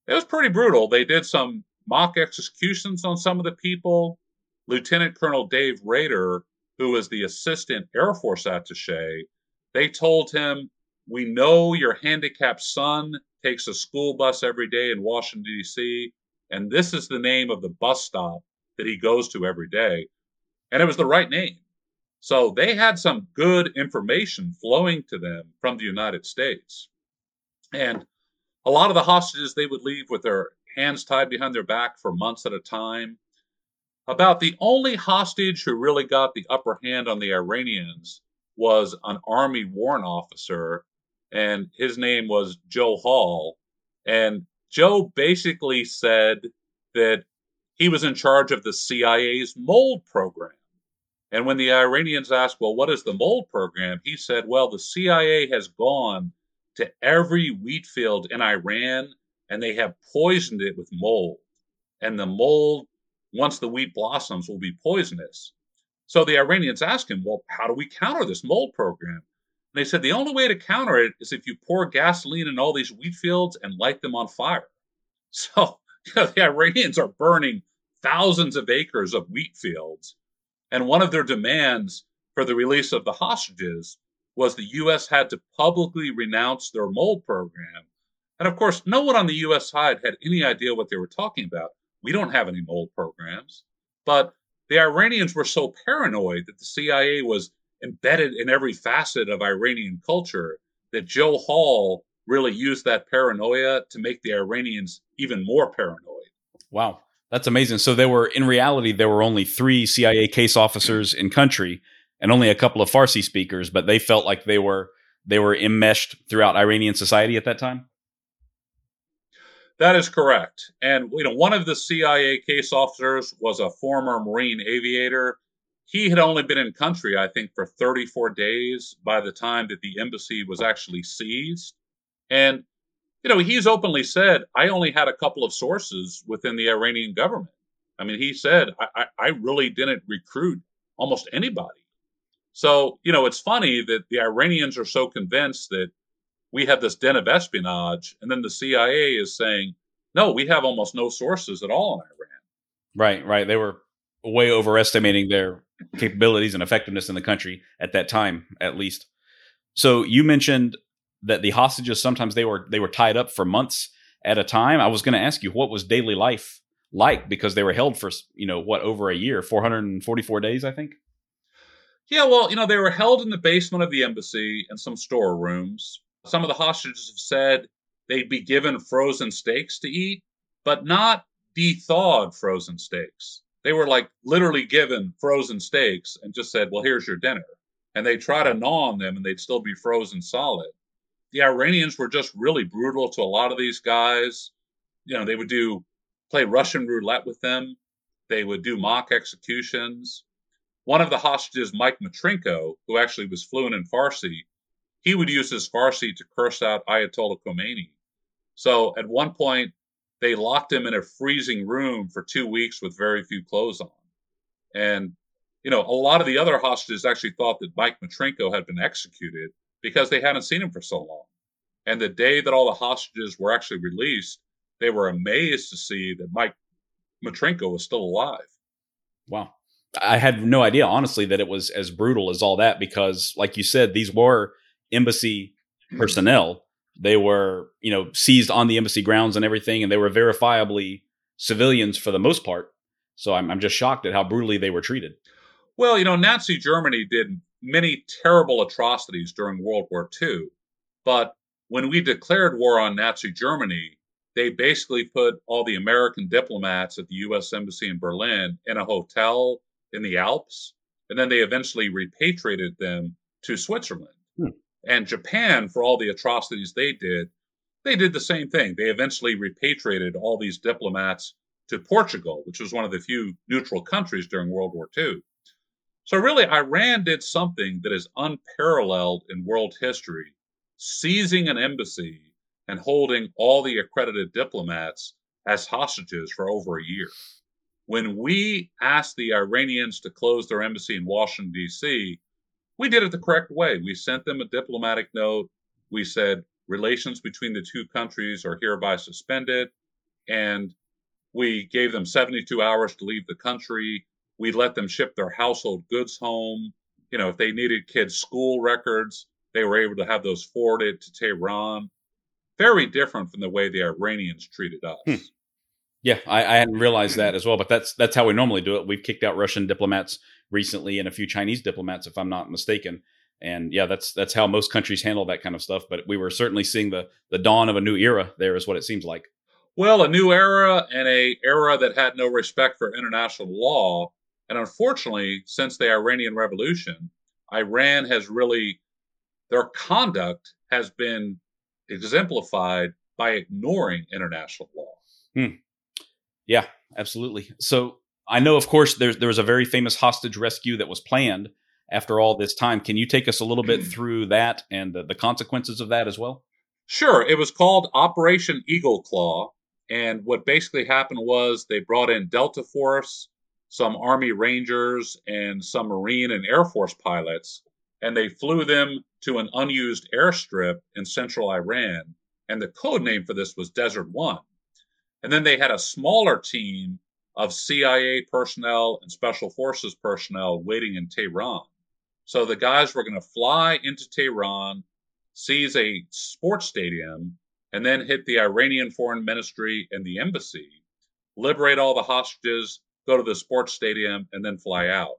it was pretty brutal. They did some mock executions on some of the people. Lieutenant Colonel Dave Roeder who was the assistant Air Force attache, they told him, We know your handicapped son takes a school bus every day in Washington, D.C., and this is the name of the bus stop that he goes to every day. And it was the right name. So they had some good information flowing to them from the United States. And a lot of the hostages they would leave with their hands tied behind their back for months at a time. About the only hostage who really got the upper hand on the Iranians was an Army warrant officer, and his name was Joe Hall. And Joe basically said that he was in charge of the CIA's mold program. And when the Iranians asked, well, what is the mold program? He said, well, the CIA has gone to every wheat field in Iran and they have poisoned it with mold. And the mold once the wheat blossoms will be poisonous. So the Iranians asked him, well, how do we counter this mold program? They said the only way to counter it is if you pour gasoline in all these wheat fields and light them on fire. So the Iranians are burning thousands of acres of wheat fields. And one of their demands for the release of the hostages was the U.S. had to publicly renounce their mold program. And of course, no one on the U.S. side had any idea what they were talking about. We don't have any mold programs. But the Iranians were so paranoid that the CIA was embedded in every facet of Iranian culture that Joe Hall really used that paranoia to make the Iranians even more paranoid. Wow. That's amazing. So there were in reality there were only 3 CIA case officers in country and only a couple of Farsi speakers, but they felt like they were they were enmeshed throughout Iranian society at that time. That is correct. And you know, one of the CIA case officers was a former Marine aviator. He had only been in country, I think, for 34 days by the time that the embassy was actually seized. And you know, he's openly said, I only had a couple of sources within the Iranian government. I mean, he said, I, I really didn't recruit almost anybody. So, you know, it's funny that the Iranians are so convinced that we have this den of espionage, and then the CIA is saying, no, we have almost no sources at all in Iran. Right, right. They were way overestimating their capabilities and effectiveness in the country at that time, at least. So you mentioned that the hostages sometimes they were they were tied up for months at a time. I was going to ask you what was daily life like because they were held for you know what over a year, 444 days, I think. Yeah, well, you know, they were held in the basement of the embassy in some storerooms. Some of the hostages have said they'd be given frozen steaks to eat, but not de-thawed frozen steaks. They were like literally given frozen steaks and just said, "Well, here's your dinner." And they try to gnaw on them, and they'd still be frozen solid. The Iranians were just really brutal to a lot of these guys. You know, they would do play Russian roulette with them. They would do mock executions. One of the hostages, Mike Metrinko, who actually was fluent in Farsi, he would use his Farsi to curse out Ayatollah Khomeini. So at one point, they locked him in a freezing room for two weeks with very few clothes on. And, you know, a lot of the other hostages actually thought that Mike Metrinko had been executed because they hadn't seen him for so long. And the day that all the hostages were actually released, they were amazed to see that Mike Metrinko was still alive. Wow. I had no idea, honestly, that it was as brutal as all that because, like you said, these were embassy personnel. They were, you know, seized on the embassy grounds and everything, and they were verifiably civilians for the most part. So I'm, I'm just shocked at how brutally they were treated. Well, you know, Nazi Germany did many terrible atrocities during World War II, but when we declared war on Nazi Germany, they basically put all the American diplomats at the U.S. Embassy in Berlin in a hotel in the Alps, and then they eventually repatriated them to Switzerland. Hmm. And Japan, for all the atrocities they did, they did the same thing. They eventually repatriated all these diplomats to Portugal, which was one of the few neutral countries during World War II. So, really, Iran did something that is unparalleled in world history, seizing an embassy and holding all the accredited diplomats as hostages for over a year. When we asked the Iranians to close their embassy in Washington, D.C., we did it the correct way. We sent them a diplomatic note. We said relations between the two countries are hereby suspended. And we gave them 72 hours to leave the country. We let them ship their household goods home. You know, if they needed kids' school records, they were able to have those forwarded to Tehran very different from the way the Iranians treated us. Hmm. Yeah, I, I, hadn't realized that as well, but that's that's how we normally do it. We've kicked out Russian diplomats recently and a few Chinese diplomats, if I'm not mistaken. And yeah, that's that's how most countries handle that kind of stuff. But we were certainly seeing the the dawn of a new era. There is what it seems like. Well, a new era and a era that had no respect for international law. And unfortunately, since the Iranian Revolution, Iran has really their conduct has been exemplified by ignoring international law. Hmm. Yeah, absolutely. So I know, of course, there, there was a very famous hostage rescue that was planned after all this time. Can you take us a little bit through that and the, the consequences of that as well? Sure. It was called Operation Eagle Claw. And what basically happened was they brought in Delta Force, some Army Rangers, and some Marine and Air Force pilots and they flew them to an unused airstrip in central Iran. And the code name for this was Desert One. And then they had a smaller team of CIA personnel and special forces personnel waiting in Tehran. So the guys were going to fly into Tehran, seize a sports stadium, and then hit the Iranian foreign ministry and the embassy, liberate all the hostages, go to the sports stadium, and then fly out.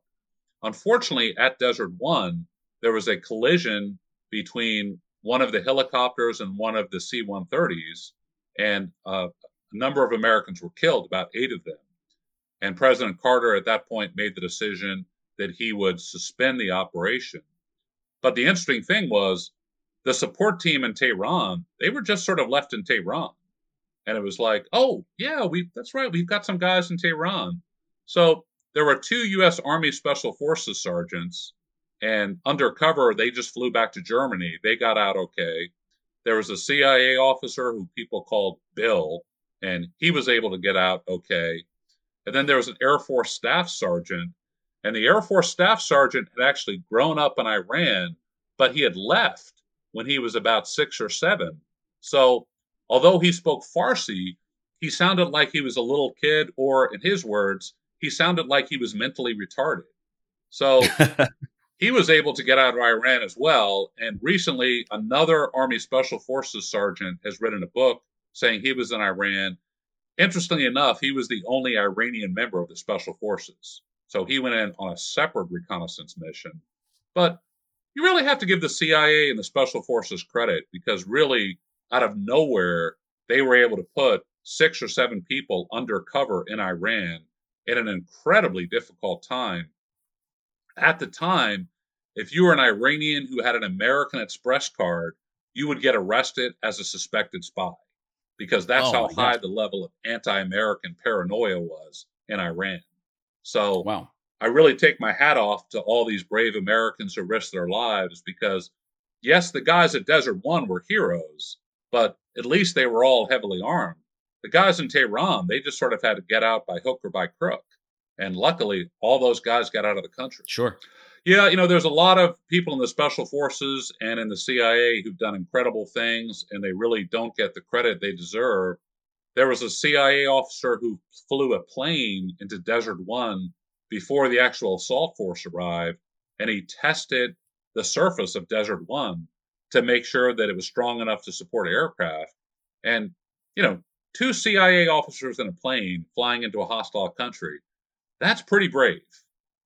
Unfortunately, at Desert One, there was a collision between one of the helicopters and one of the C 130s, and uh, a number of Americans were killed, about eight of them. And President Carter at that point made the decision that he would suspend the operation. But the interesting thing was the support team in Tehran, they were just sort of left in Tehran. And it was like, oh, yeah, we that's right, we've got some guys in Tehran. So there were two U.S. Army Special Forces sergeants and undercover, they just flew back to Germany. They got out okay. There was a CIA officer who people called Bill, and he was able to get out okay. And then there was an Air Force staff sergeant, and the Air Force staff sergeant had actually grown up in Iran, but he had left when he was about six or seven. So, although he spoke Farsi, he sounded like he was a little kid, or in his words, he sounded like he was mentally retarded. So he was able to get out of Iran as well. And recently, another Army Special Forces sergeant has written a book saying he was in Iran. Interestingly enough, he was the only Iranian member of the Special Forces. So he went in on a separate reconnaissance mission. But you really have to give the CIA and the Special Forces credit because really, out of nowhere, they were able to put six or seven people undercover in Iran in an incredibly difficult time. At the time, if you were an Iranian who had an American Express card, you would get arrested as a suspected spy because that's oh, how high the level of anti American paranoia was in Iran. So wow. I really take my hat off to all these brave Americans who risked their lives because, yes, the guys at Desert One were heroes, but at least they were all heavily armed. The guys in Tehran, they just sort of had to get out by hook or by crook. And luckily, all those guys got out of the country. Sure. Yeah, you know, there's a lot of people in the special forces and in the CIA who've done incredible things, and they really don't get the credit they deserve. There was a CIA officer who flew a plane into Desert One before the actual assault force arrived, and he tested the surface of Desert One to make sure that it was strong enough to support aircraft. And, you know, two CIA officers in a plane flying into a hostile country, that's pretty brave.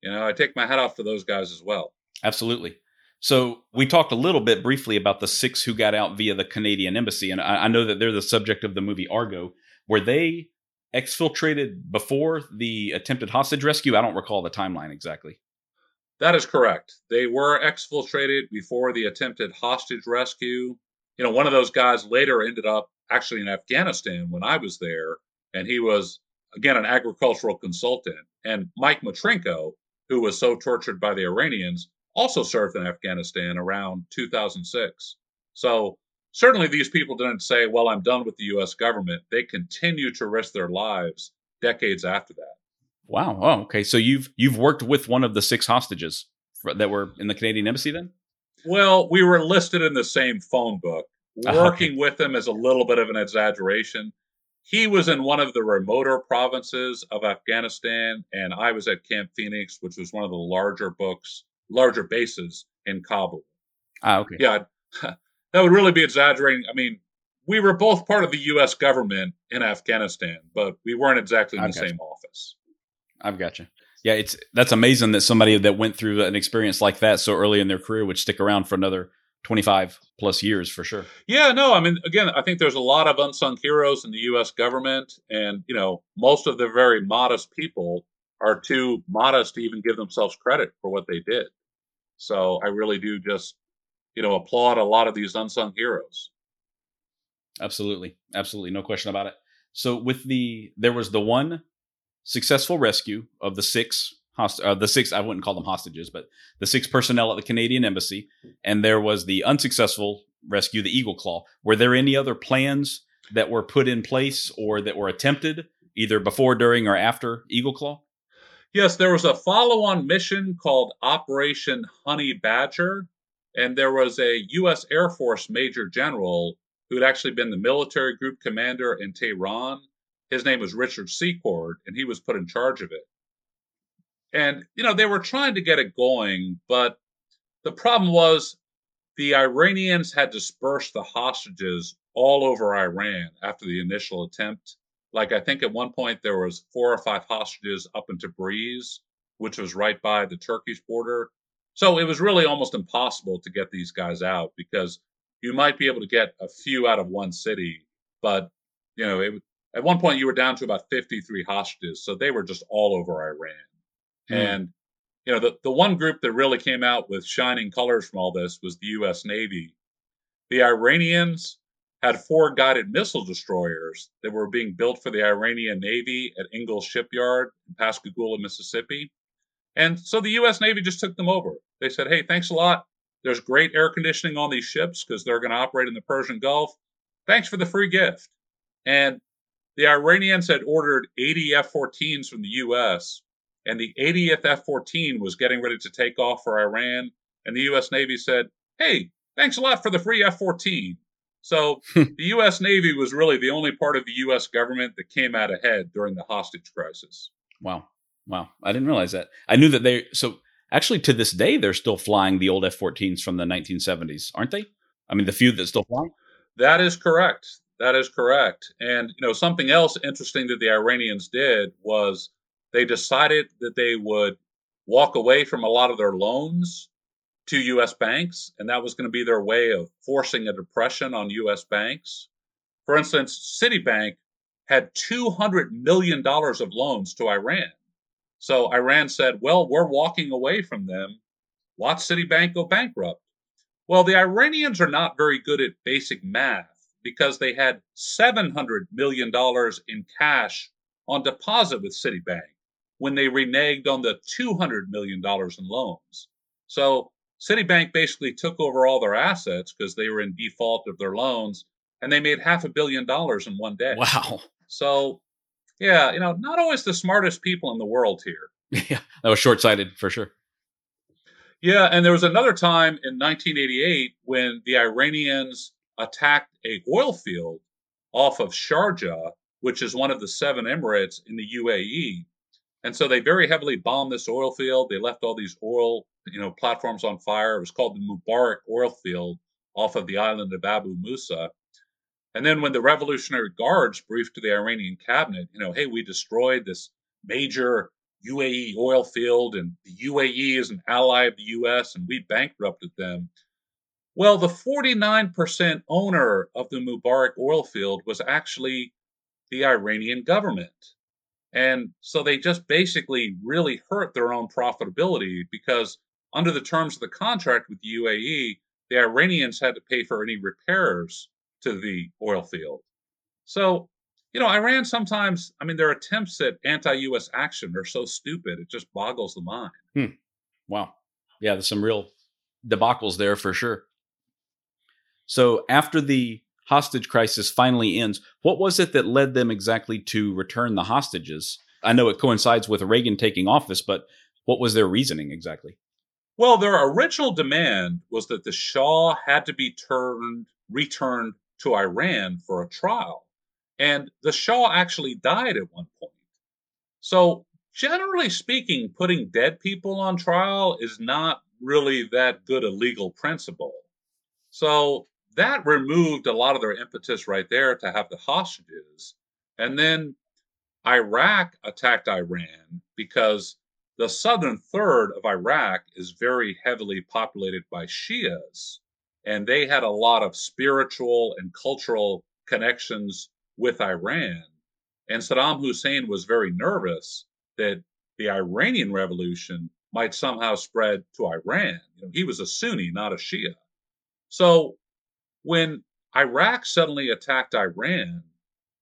You know, I take my hat off to those guys as well. Absolutely. So we talked a little bit briefly about the six who got out via the Canadian embassy, and I, I know that they're the subject of the movie Argo. Were they exfiltrated before the attempted hostage rescue? I don't recall the timeline exactly. That is correct. They were exfiltrated before the attempted hostage rescue. You know, one of those guys later ended up actually in Afghanistan when I was there, and he was again an agricultural consultant. And Mike Metrinko, who was so tortured by the Iranians, also served in Afghanistan around 2006. So certainly these people didn't say, well, I'm done with the US government. They continue to risk their lives decades after that. Wow. Oh, okay. So you've you've worked with one of the six hostages that were in the Canadian embassy then? Well, we were listed in the same phone book. Ah, Working okay. with them is a little bit of an exaggeration. He was in one of the remoter provinces of Afghanistan, and I was at Camp Phoenix, which was one of the larger books, larger bases in Kabul. Ah, okay. Yeah, that would really be exaggerating. I mean, we were both part of the U.S. government in Afghanistan, but we weren't exactly in I've the same you. office. I've got you. Yeah, it's that's amazing that somebody that went through an experience like that so early in their career would stick around for another 25 plus years for sure. Yeah, no, I mean, again, I think there's a lot of unsung heroes in the U.S. government, and you know, most of the very modest people are too modest to even give themselves credit for what they did. So I really do just, you know, applaud a lot of these unsung heroes. Absolutely, absolutely, no question about it. So with the there was the one successful rescue of the six host- uh, the six I wouldn't call them hostages, but the six personnel at the Canadian embassy, and there was the unsuccessful rescue, the Eagle Claw. Were there any other plans that were put in place or that were attempted either before, during, or after Eagle Claw? Yes, there was a follow-on mission called Operation Honey Badger, and there was a U.S. Air Force Major General who had actually been the military group commander in Tehran. His name was Richard Secord, and he was put in charge of it. And, you know, they were trying to get it going, but the problem was the Iranians had dispersed the hostages all over Iran after the initial attempt. Like I think at one point there was four or five hostages up in Tabriz, which was right by the Turkish border. So it was really almost impossible to get these guys out because you might be able to get a few out of one city, but you know, it, at one point you were down to about 53 hostages, so they were just all over Iran. Mm. And you know, the, the one group that really came out with shining colors from all this was the US Navy. The Iranians had four guided missile destroyers that were being built for the Iranian Navy at Ingalls Shipyard in Pascagoula, Mississippi. And so the US Navy just took them over. They said, hey, thanks a lot. There's great air conditioning on these ships because they're going to operate in the Persian Gulf. Thanks for the free gift. And the Iranians had ordered 80 F 14s from the US and the 80th F 14 was getting ready to take off for Iran. And the U.S. Navy said, Hey, thanks a lot for the free F 14. So hmm. the U.S. Navy was really the only part of the U.S. government that came out ahead during the hostage crisis. Wow. Wow. I didn't realize that. I knew that they, so actually to this day, they're still flying the old F 14s from the 1970s, aren't they? I mean, the few that still fly? That is correct. That is correct. And, you know, something else interesting that the Iranians did was they decided that they would walk away from a lot of their loans to US banks, and that was going to be their way of forcing a depression on US banks. For instance, Citibank had $200 million of loans to Iran. So Iran said, well, we're walking away from them. Watch Citibank go bankrupt. Well, the Iranians are not very good at basic math because they had $700 million in cash on deposit with Citibank when they reneged on the $200 million in loans. So Citibank basically took over all their assets because they were in default of their loans and they made half a billion dollars in one day. Wow. So, yeah, you know, not always the smartest people in the world here. Yeah, that was short sighted for sure. Yeah, and there was another time in 1988 when the Iranians attacked a oil field off of Sharjah, which is one of the seven emirates in the UAE. And so they very heavily bombed this oil field. They left all these oil, you know, platforms on fire. It was called the Mubarak oil field off of the island of Abu Musa. And then when the Revolutionary Guards briefed to the Iranian cabinet, you know, hey, we destroyed this major UAE oil field, and the UAE is an ally of the US, and we bankrupted them. Well, the 49% owner of the Mubarak oil field was actually the Iranian government. And so they just basically really hurt their own profitability because, under the terms of the contract with the UAE, the Iranians had to pay for any repairs to the oil field. So you know, Iran sometimes, I mean, their attempts at anti US action are so stupid, it just boggles the mind. Hmm. Wow. Yeah, there's some real debacles there for sure. So after the hostage crisis finally ends, what was it that led them exactly to return the hostages? I know it coincides with Reagan taking office, but what was their reasoning exactly? Well, their original demand was that the Shah had to be turned returned to Iran for a trial. And the Shah actually died at one point. So, generally speaking, putting dead people on trial is not really that good a legal principle. So, that removed a lot of their impetus right there to have the hostages. And then Iraq attacked Iran because the southern third of Iraq is very heavily populated by Shias. And they had a lot of spiritual and cultural connections with Iran. And Saddam Hussein was very nervous that the Iranian revolution might somehow spread to Iran. You know, he was a Sunni, not a Shia. So when Iraq suddenly attacked Iran,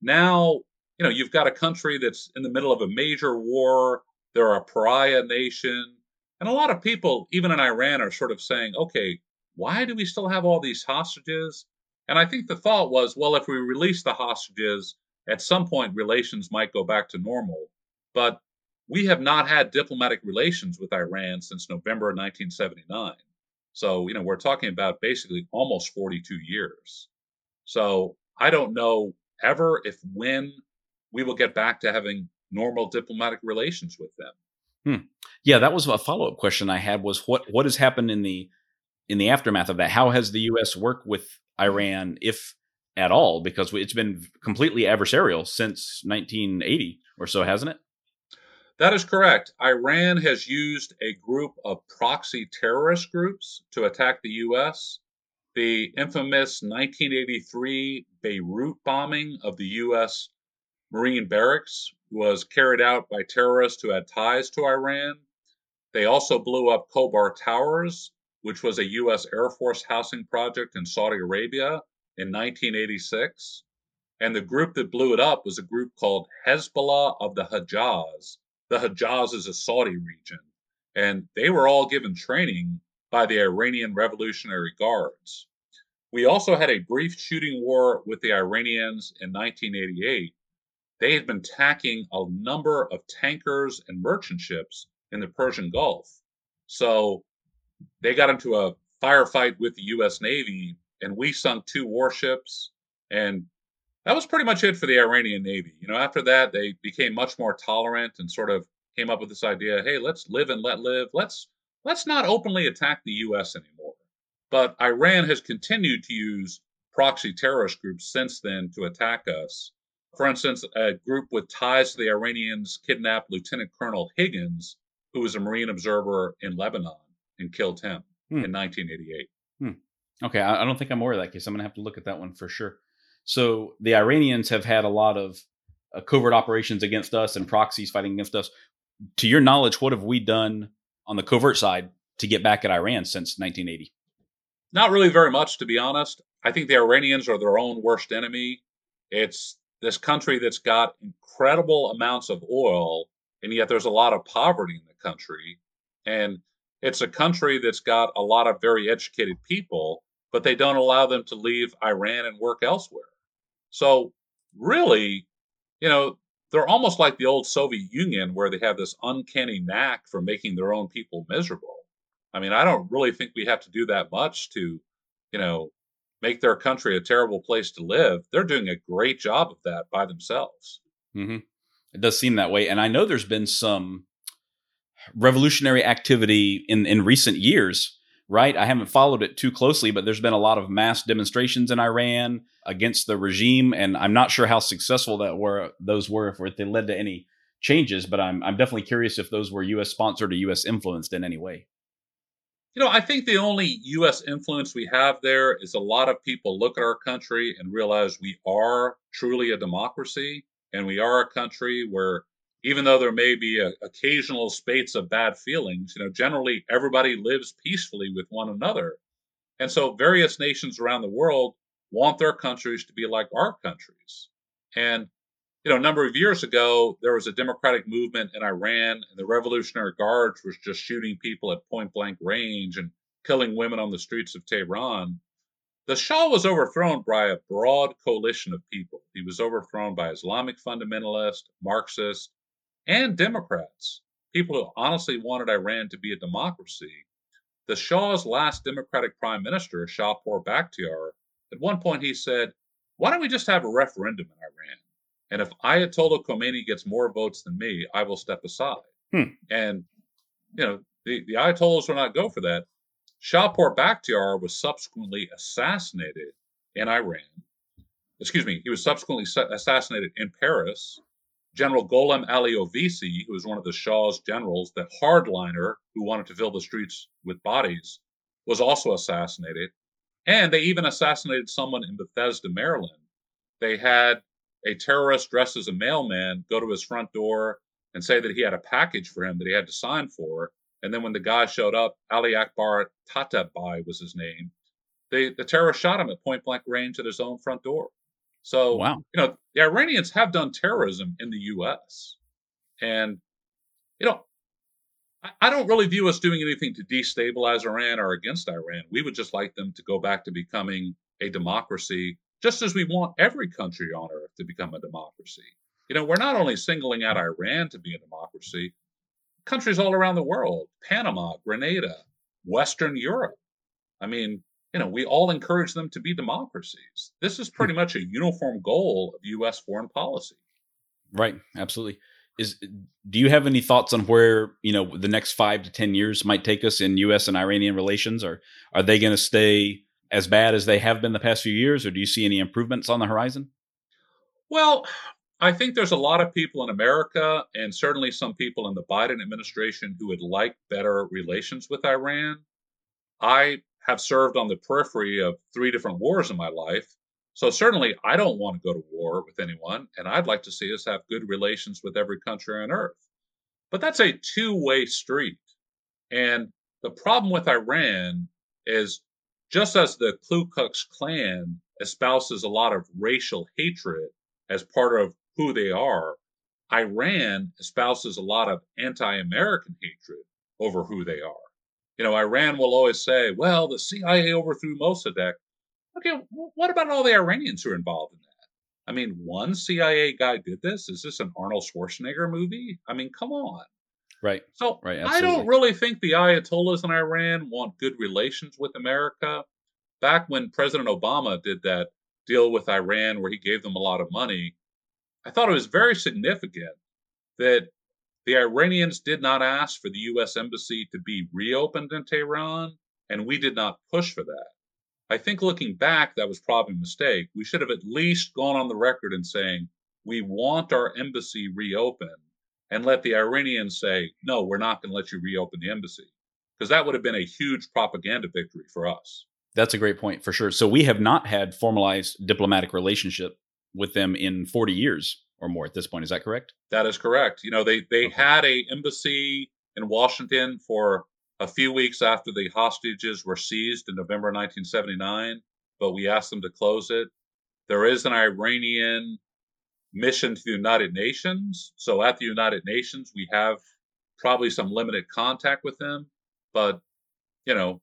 now you know you've got a country that's in the middle of a major war. They're a pariah nation, and a lot of people, even in Iran, are sort of saying, "Okay, why do we still have all these hostages? And I think the thought was, well, if we release the hostages, at some point relations might go back to normal. But we have not had diplomatic relations with Iran since November 1979. So, you know, we're talking about basically almost 42 years. So I don't know ever if when we will get back to having normal diplomatic relations with them. Hmm. Yeah, that was a follow up question I had was what what has happened in the in the aftermath of that? How has the U.S. worked with Iran, if at all, because it's been completely adversarial since 1980 or so, hasn't it? That is correct. Iran has used a group of proxy terrorist groups to attack the U.S. The infamous 1983 Beirut bombing of the U.S. Marine barracks was carried out by terrorists who had ties to Iran. They also blew up Khobar Towers, which was a U.S. Air Force housing project in Saudi Arabia in 1986. And the group that blew it up was a group called Hezbollah of the Hejaz. The Hejaz is a Saudi region. And they were all given training by the Iranian Revolutionary Guards. We also had a brief shooting war with the Iranians in 1988. They had been attacking a number of tankers and merchant ships in the Persian Gulf. So they got into a firefight with the U.S. Navy, and we sunk two warships, and that was pretty much it for the Iranian Navy. You know, after that, they became much more tolerant and sort of came up with this idea: hey, let's live and let live. Let's let's not openly attack the U.S. anymore. But Iran has continued to use proxy terrorist groups since then to attack us. For instance, a group with ties to the Iranians kidnapped Lieutenant Colonel Higgins, who was a Marine observer in Lebanon and killed him hmm. in 1988. Hmm. Okay, I, I don't think I'm aware of that case. I'm going to have to look at that one for sure. So the Iranians have had a lot of uh, covert operations against us and proxies fighting against us. To your knowledge, what have we done on the covert side to get back at Iran since 1980? Not really very much, to be honest. I think the Iranians are their own worst enemy. It's this country that's got incredible amounts of oil, and yet there's a lot of poverty in the country. And it's a country that's got a lot of very educated people, but they don't allow them to leave Iran and work elsewhere. So, really, you know, they're almost like the old Soviet Union where they have this uncanny knack for making their own people miserable. I mean, I don't really think we have to do that much to, you know, make their country a terrible place to live. They're doing a great job of that by themselves. Mm-hmm. It does seem that way, and I know there's been some revolutionary activity in in recent years. Right, I haven't followed it too closely, but there's been a lot of mass demonstrations in Iran against the regime, and I'm not sure how successful that were those were if they led to any changes. But I'm I'm definitely curious if those were U.S. sponsored or U.S. influenced in any way. You know, I think the only U.S. influence we have there is a lot of people look at our country and realize we are truly a democracy and we are a country where even though there may be a, occasional spates of bad feelings, you know, generally everybody lives peacefully with one another. And so various nations around the world want their countries to be like our countries. And you know, a number of years ago, there was a democratic movement in Iran, and the Revolutionary Guards was just shooting people at point blank range and killing women on the streets of Tehran. The Shah was overthrown by a broad coalition of people. He was overthrown by Islamic fundamentalists, Marxists, and Democrats, people who honestly wanted Iran to be a democracy. The Shah's last Democratic prime minister, Shahpour Bakhtiar, at one point he said, Why don't we just have a referendum in Iran? And if Ayatollah Khomeini gets more votes than me, I will step aside. Hmm. And, you know, the, the Ayatollahs will not go for that. Shahpour Bakhtiar was subsequently assassinated in Iran. Excuse me, he was subsequently assassinated in Paris. General Gholam Ali Oveissi, who was one of the Shah's generals, that hardliner who wanted to fill the streets with bodies, was also assassinated. And they even assassinated someone in Bethesda, Maryland. They had a terrorist dressed as a mailman go to his front door and say that he had a package for him that he had to sign for. And then when the guy showed up, Ali Akbar Tabatabai was his name. They, the terrorist shot him at point blank range at his own front door. So, wow. you know, the Iranians have done terrorism in the U.S. And, you know, I, I don't really view us doing anything to destabilize Iran or against Iran. We would just like them to go back to becoming a democracy just as we want every country on earth to become a democracy. You know, we're not only singling out Iran to be a democracy, countries all around the world, Panama, Grenada, Western Europe. I mean, you know, we all encourage them to be democracies. This is pretty much a uniform goal of U.S. foreign policy. Right. Absolutely. Is do you have any thoughts on where you know the next five to ten years might take us in U.S. and Iranian relations, or are they going to stay as bad as they have been the past few years, or do you see any improvements on the horizon? Well, I think there's a lot of people in America, and certainly some people in the Biden administration, who would like better relations with Iran. I have served on the periphery of three different wars in my life. So certainly I don't want to go to war with anyone, and I'd like to see us have good relations with every country on earth. But that's a two-way street. And the problem with Iran is just as the Ku Klux Klan espouses a lot of racial hatred as part of who they are, Iran espouses a lot of anti American hatred over who they are. You know, Iran will always say, well, the CIA overthrew Mossadegh. Okay, what about all the Iranians who are involved in that? I mean, one CIA guy did this. Is this an Arnold Schwarzenegger movie? I mean, come on. Right. So right, I don't really think the Ayatollahs in Iran want good relations with America. Back when President Obama did that deal with Iran where he gave them a lot of money, I thought it was very significant that the Iranians did not ask for the U.S. embassy to be reopened in Tehran, and we did not push for that. I think looking back, that was probably a mistake. We should have at least gone on the record and saying, we want our embassy reopened and let the Iranians say, no, we're not going to let you reopen the embassy. Because that would have been a huge propaganda victory for us. That's a great point for sure. So we have not had formalized diplomatic relationship with them in 40 years. Or more at this point. Is that correct? That is correct. You know, they they okay. had a embassy in Washington for a few weeks after the hostages were seized in November 1979, but we asked them to close it. There is an Iranian mission to the United Nations. So at the United Nations, we have probably some limited contact with them, but you know,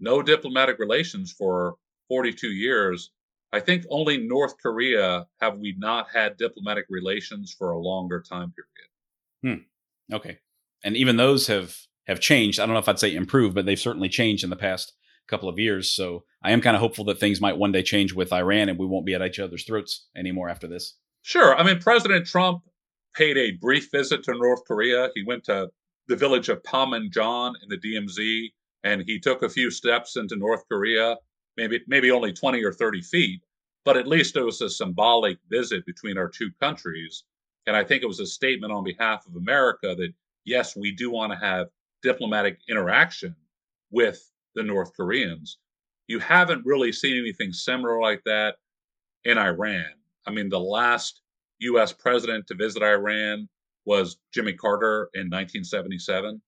no diplomatic relations for 42 years. I think only North Korea have we not had diplomatic relations for a longer time period. Hmm. Okay. And even those have have changed. I don't know if I'd say improved, but they've certainly changed in the past couple of years. So I am kind of hopeful that things might one day change with Iran and we won't be at each other's throats anymore after this. Sure. I mean, President Trump paid a brief visit to North Korea. He went to the village of Panmunjom in the DMZ and he took a few steps into North Korea, maybe maybe only 20 or 30 feet, but at least it was a symbolic visit between our two countries. And I think it was a statement on behalf of America that yes, we do want to have diplomatic interaction with the North Koreans. You haven't really seen anything similar like that in Iran. I mean, the last U.S. president to visit Iran was Jimmy Carter in 1977.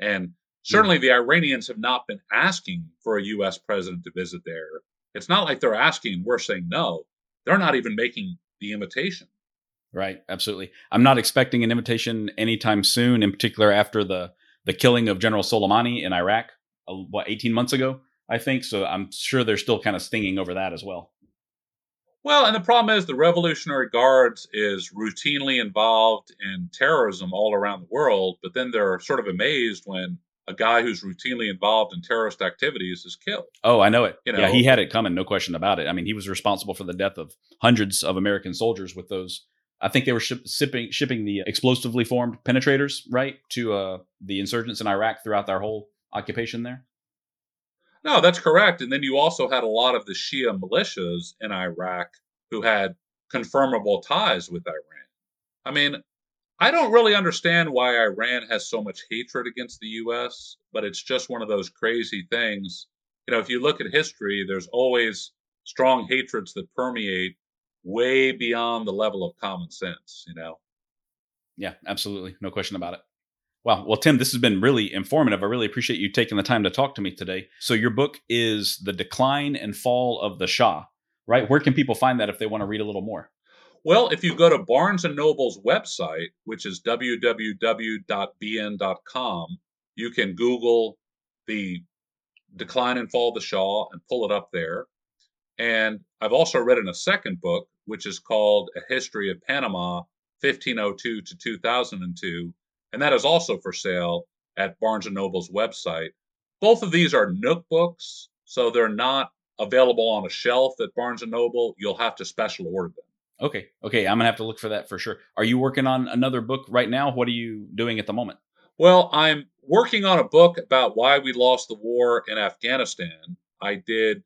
And certainly mm. the Iranians have not been asking for a U.S. president to visit there. It's not like they're asking, we're saying no. They're not even making the invitation. Right, absolutely. I'm not expecting an invitation anytime soon, in particular after the the killing of General Soleimani in Iraq, uh, what 18 months ago, I think. So I'm sure they're still kind of stinging over that as well. Well, and the problem is the Revolutionary Guards is routinely involved in terrorism all around the world, but then they're sort of amazed when a guy who's routinely involved in terrorist activities is killed. Oh, I know it. You know? Yeah, he had it coming, no question about it. I mean, he was responsible for the death of hundreds of American soldiers with those. I think they were ship, shipping shipping the explosively formed penetrators right to uh, the insurgents in Iraq throughout their whole occupation there. No, that's correct. And then you also had a lot of the Shia militias in Iraq who had confirmable ties with Iran. I mean, I don't really understand why Iran has so much hatred against the U.S., but it's just one of those crazy things. You know, if you look at history, there's always strong hatreds that permeate way beyond the level of common sense, you know? Yeah, absolutely. No question about it. Wow. Well, Tim, this has been really informative. I really appreciate you taking the time to talk to me today. So, your book is The Decline and Fall of the Shah, right? Where can people find that if they want to read a little more? Well, if you go to Barnes and Noble's website, which is www.bn.com, you can Google the Decline and Fall of the Shah and pull it up there. And I've also written a second book, which is called A History of Panama, 1502 to 2002 and that is also for sale at Barnes & Noble's website. Both of these are Nook books, so they're not available on a shelf at Barnes & Noble. You'll have to special order them. Okay. Okay, I'm going to have to look for that for sure. Are you working on another book right now? What are you doing at the moment? Well, I'm working on a book about why we lost the war in Afghanistan. I did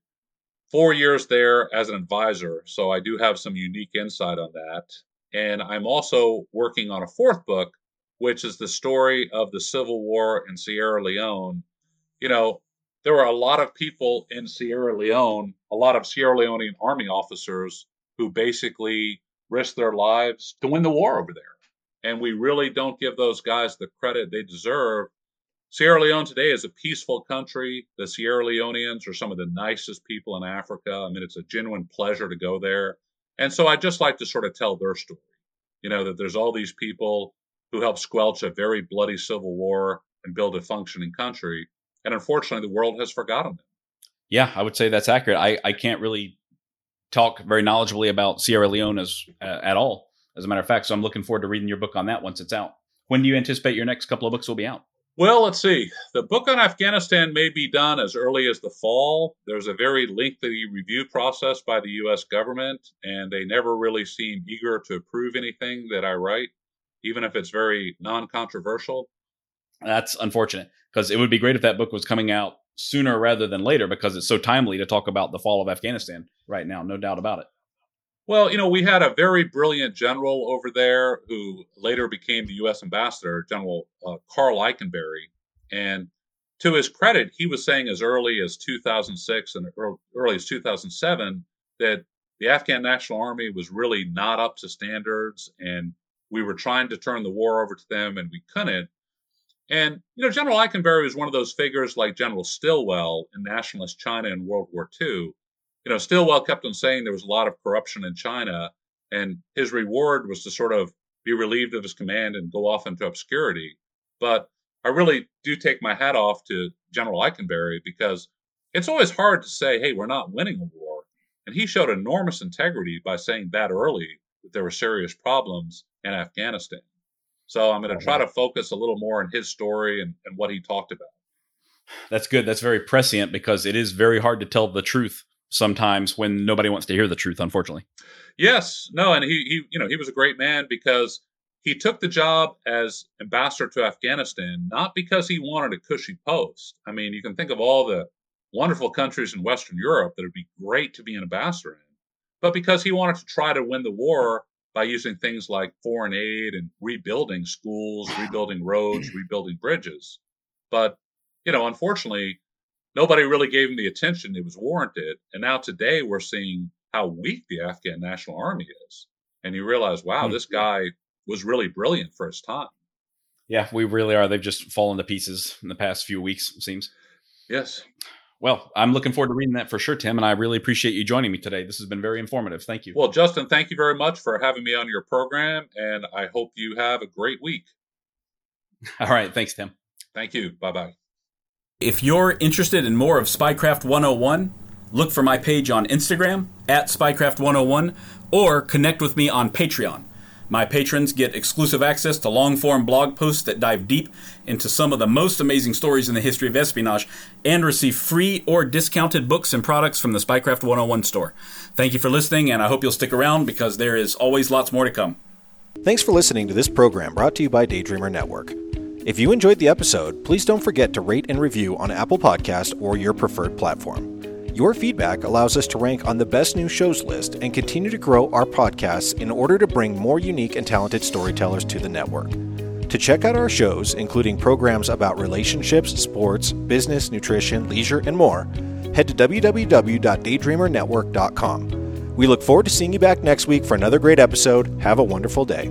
four years there as an advisor, so I do have some unique insight on that. And I'm also working on a fourth book which is the story of the Civil War in Sierra Leone. You know, there were a lot of people in Sierra Leone, a lot of Sierra Leonean army officers who basically risked their lives to win the war over there. And we really don't give those guys the credit they deserve. Sierra Leone today is a peaceful country. The Sierra Leoneans are some of the nicest people in Africa. I mean, it's a genuine pleasure to go there. And so I just like to sort of tell their story. You know, that there's all these people who helped squelch a very bloody civil war and build a functioning country. And unfortunately, the world has forgotten them. Yeah, I would say that's accurate. I, I can't really talk very knowledgeably about Sierra Leone as, uh, at all, as a matter of fact. So I'm looking forward to reading your book on that once it's out. When do you anticipate your next couple of books will be out? Well, let's see. The book on Afghanistan may be done as early as the fall. There's a very lengthy review process by the U.S. government, and they never really seem eager to approve anything that I write even if it's very non-controversial. That's unfortunate because it would be great if that book was coming out sooner rather than later because it's so timely to talk about the fall of Afghanistan right now, no doubt about it. Well, you know, we had a very brilliant general over there who later became the U.S. ambassador, General uh, Karl Eikenberry. And to his credit, he was saying as early as 2006 and early as 2007 that the Afghan National Army was really not up to standards, and we were trying to turn the war over to them, and we couldn't. And you know, General Eikenberry was one of those figures like General Stilwell in nationalist China in World War II. You know, Stilwell kept on saying there was a lot of corruption in China, and his reward was to sort of be relieved of his command and go off into obscurity. But I really do take my hat off to General Eikenberry because it's always hard to say, hey, we're not winning a war. And he showed enormous integrity by saying that early that there were serious problems in Afghanistan. So I'm going to try to focus a little more on his story and, and what he talked about. That's good. That's very prescient because it is very hard to tell the truth sometimes when nobody wants to hear the truth, unfortunately. Yes, no, and he, he you know he was a great man because he took the job as ambassador to Afghanistan not because he wanted a cushy post. I mean, you can think of all the wonderful countries in Western Europe that would be great to be an ambassador in, but because he wanted to try to win the war by using things like foreign aid and rebuilding schools, rebuilding roads, rebuilding bridges. But, you know, unfortunately, nobody really gave him the attention it was warranted. And now today we're seeing how weak the Afghan National Army is. And you realize, wow, this mm-hmm. guy was really brilliant for his time. Yeah, we really are. They've just fallen to pieces in the past few weeks, it seems. Yes. Well, I'm looking forward to reading that for sure, Tim, and I really appreciate you joining me today. This has been very informative. Thank you. Well, Justin, thank you very much for having me on your program, and I hope you have a great week. All right. Thanks, Tim. Thank you. Bye bye. If you're interested in more of Spycraft 101, look for my page on Instagram at Spycraft 101 or connect with me on Patreon. My patrons get exclusive access to long form blog posts that dive deep into some of the most amazing stories in the history of espionage and receive free or discounted books and products from the Spycraft 101 store. Thank you for listening, and I hope you'll stick around because there is always lots more to come. Thanks for listening to this program brought to you by Daydreamer Network. If you enjoyed the episode, please don't forget to rate and review on Apple Podcast or your preferred platform. Your feedback allows us to rank on the best new shows list and continue to grow our podcasts in order to bring more unique and talented storytellers to the network. To check out our shows, including programs about relationships, sports, business, nutrition, leisure, and more, head to www.daydreamernetwork.com. We look forward to seeing you back next week for another great episode. Have a wonderful day.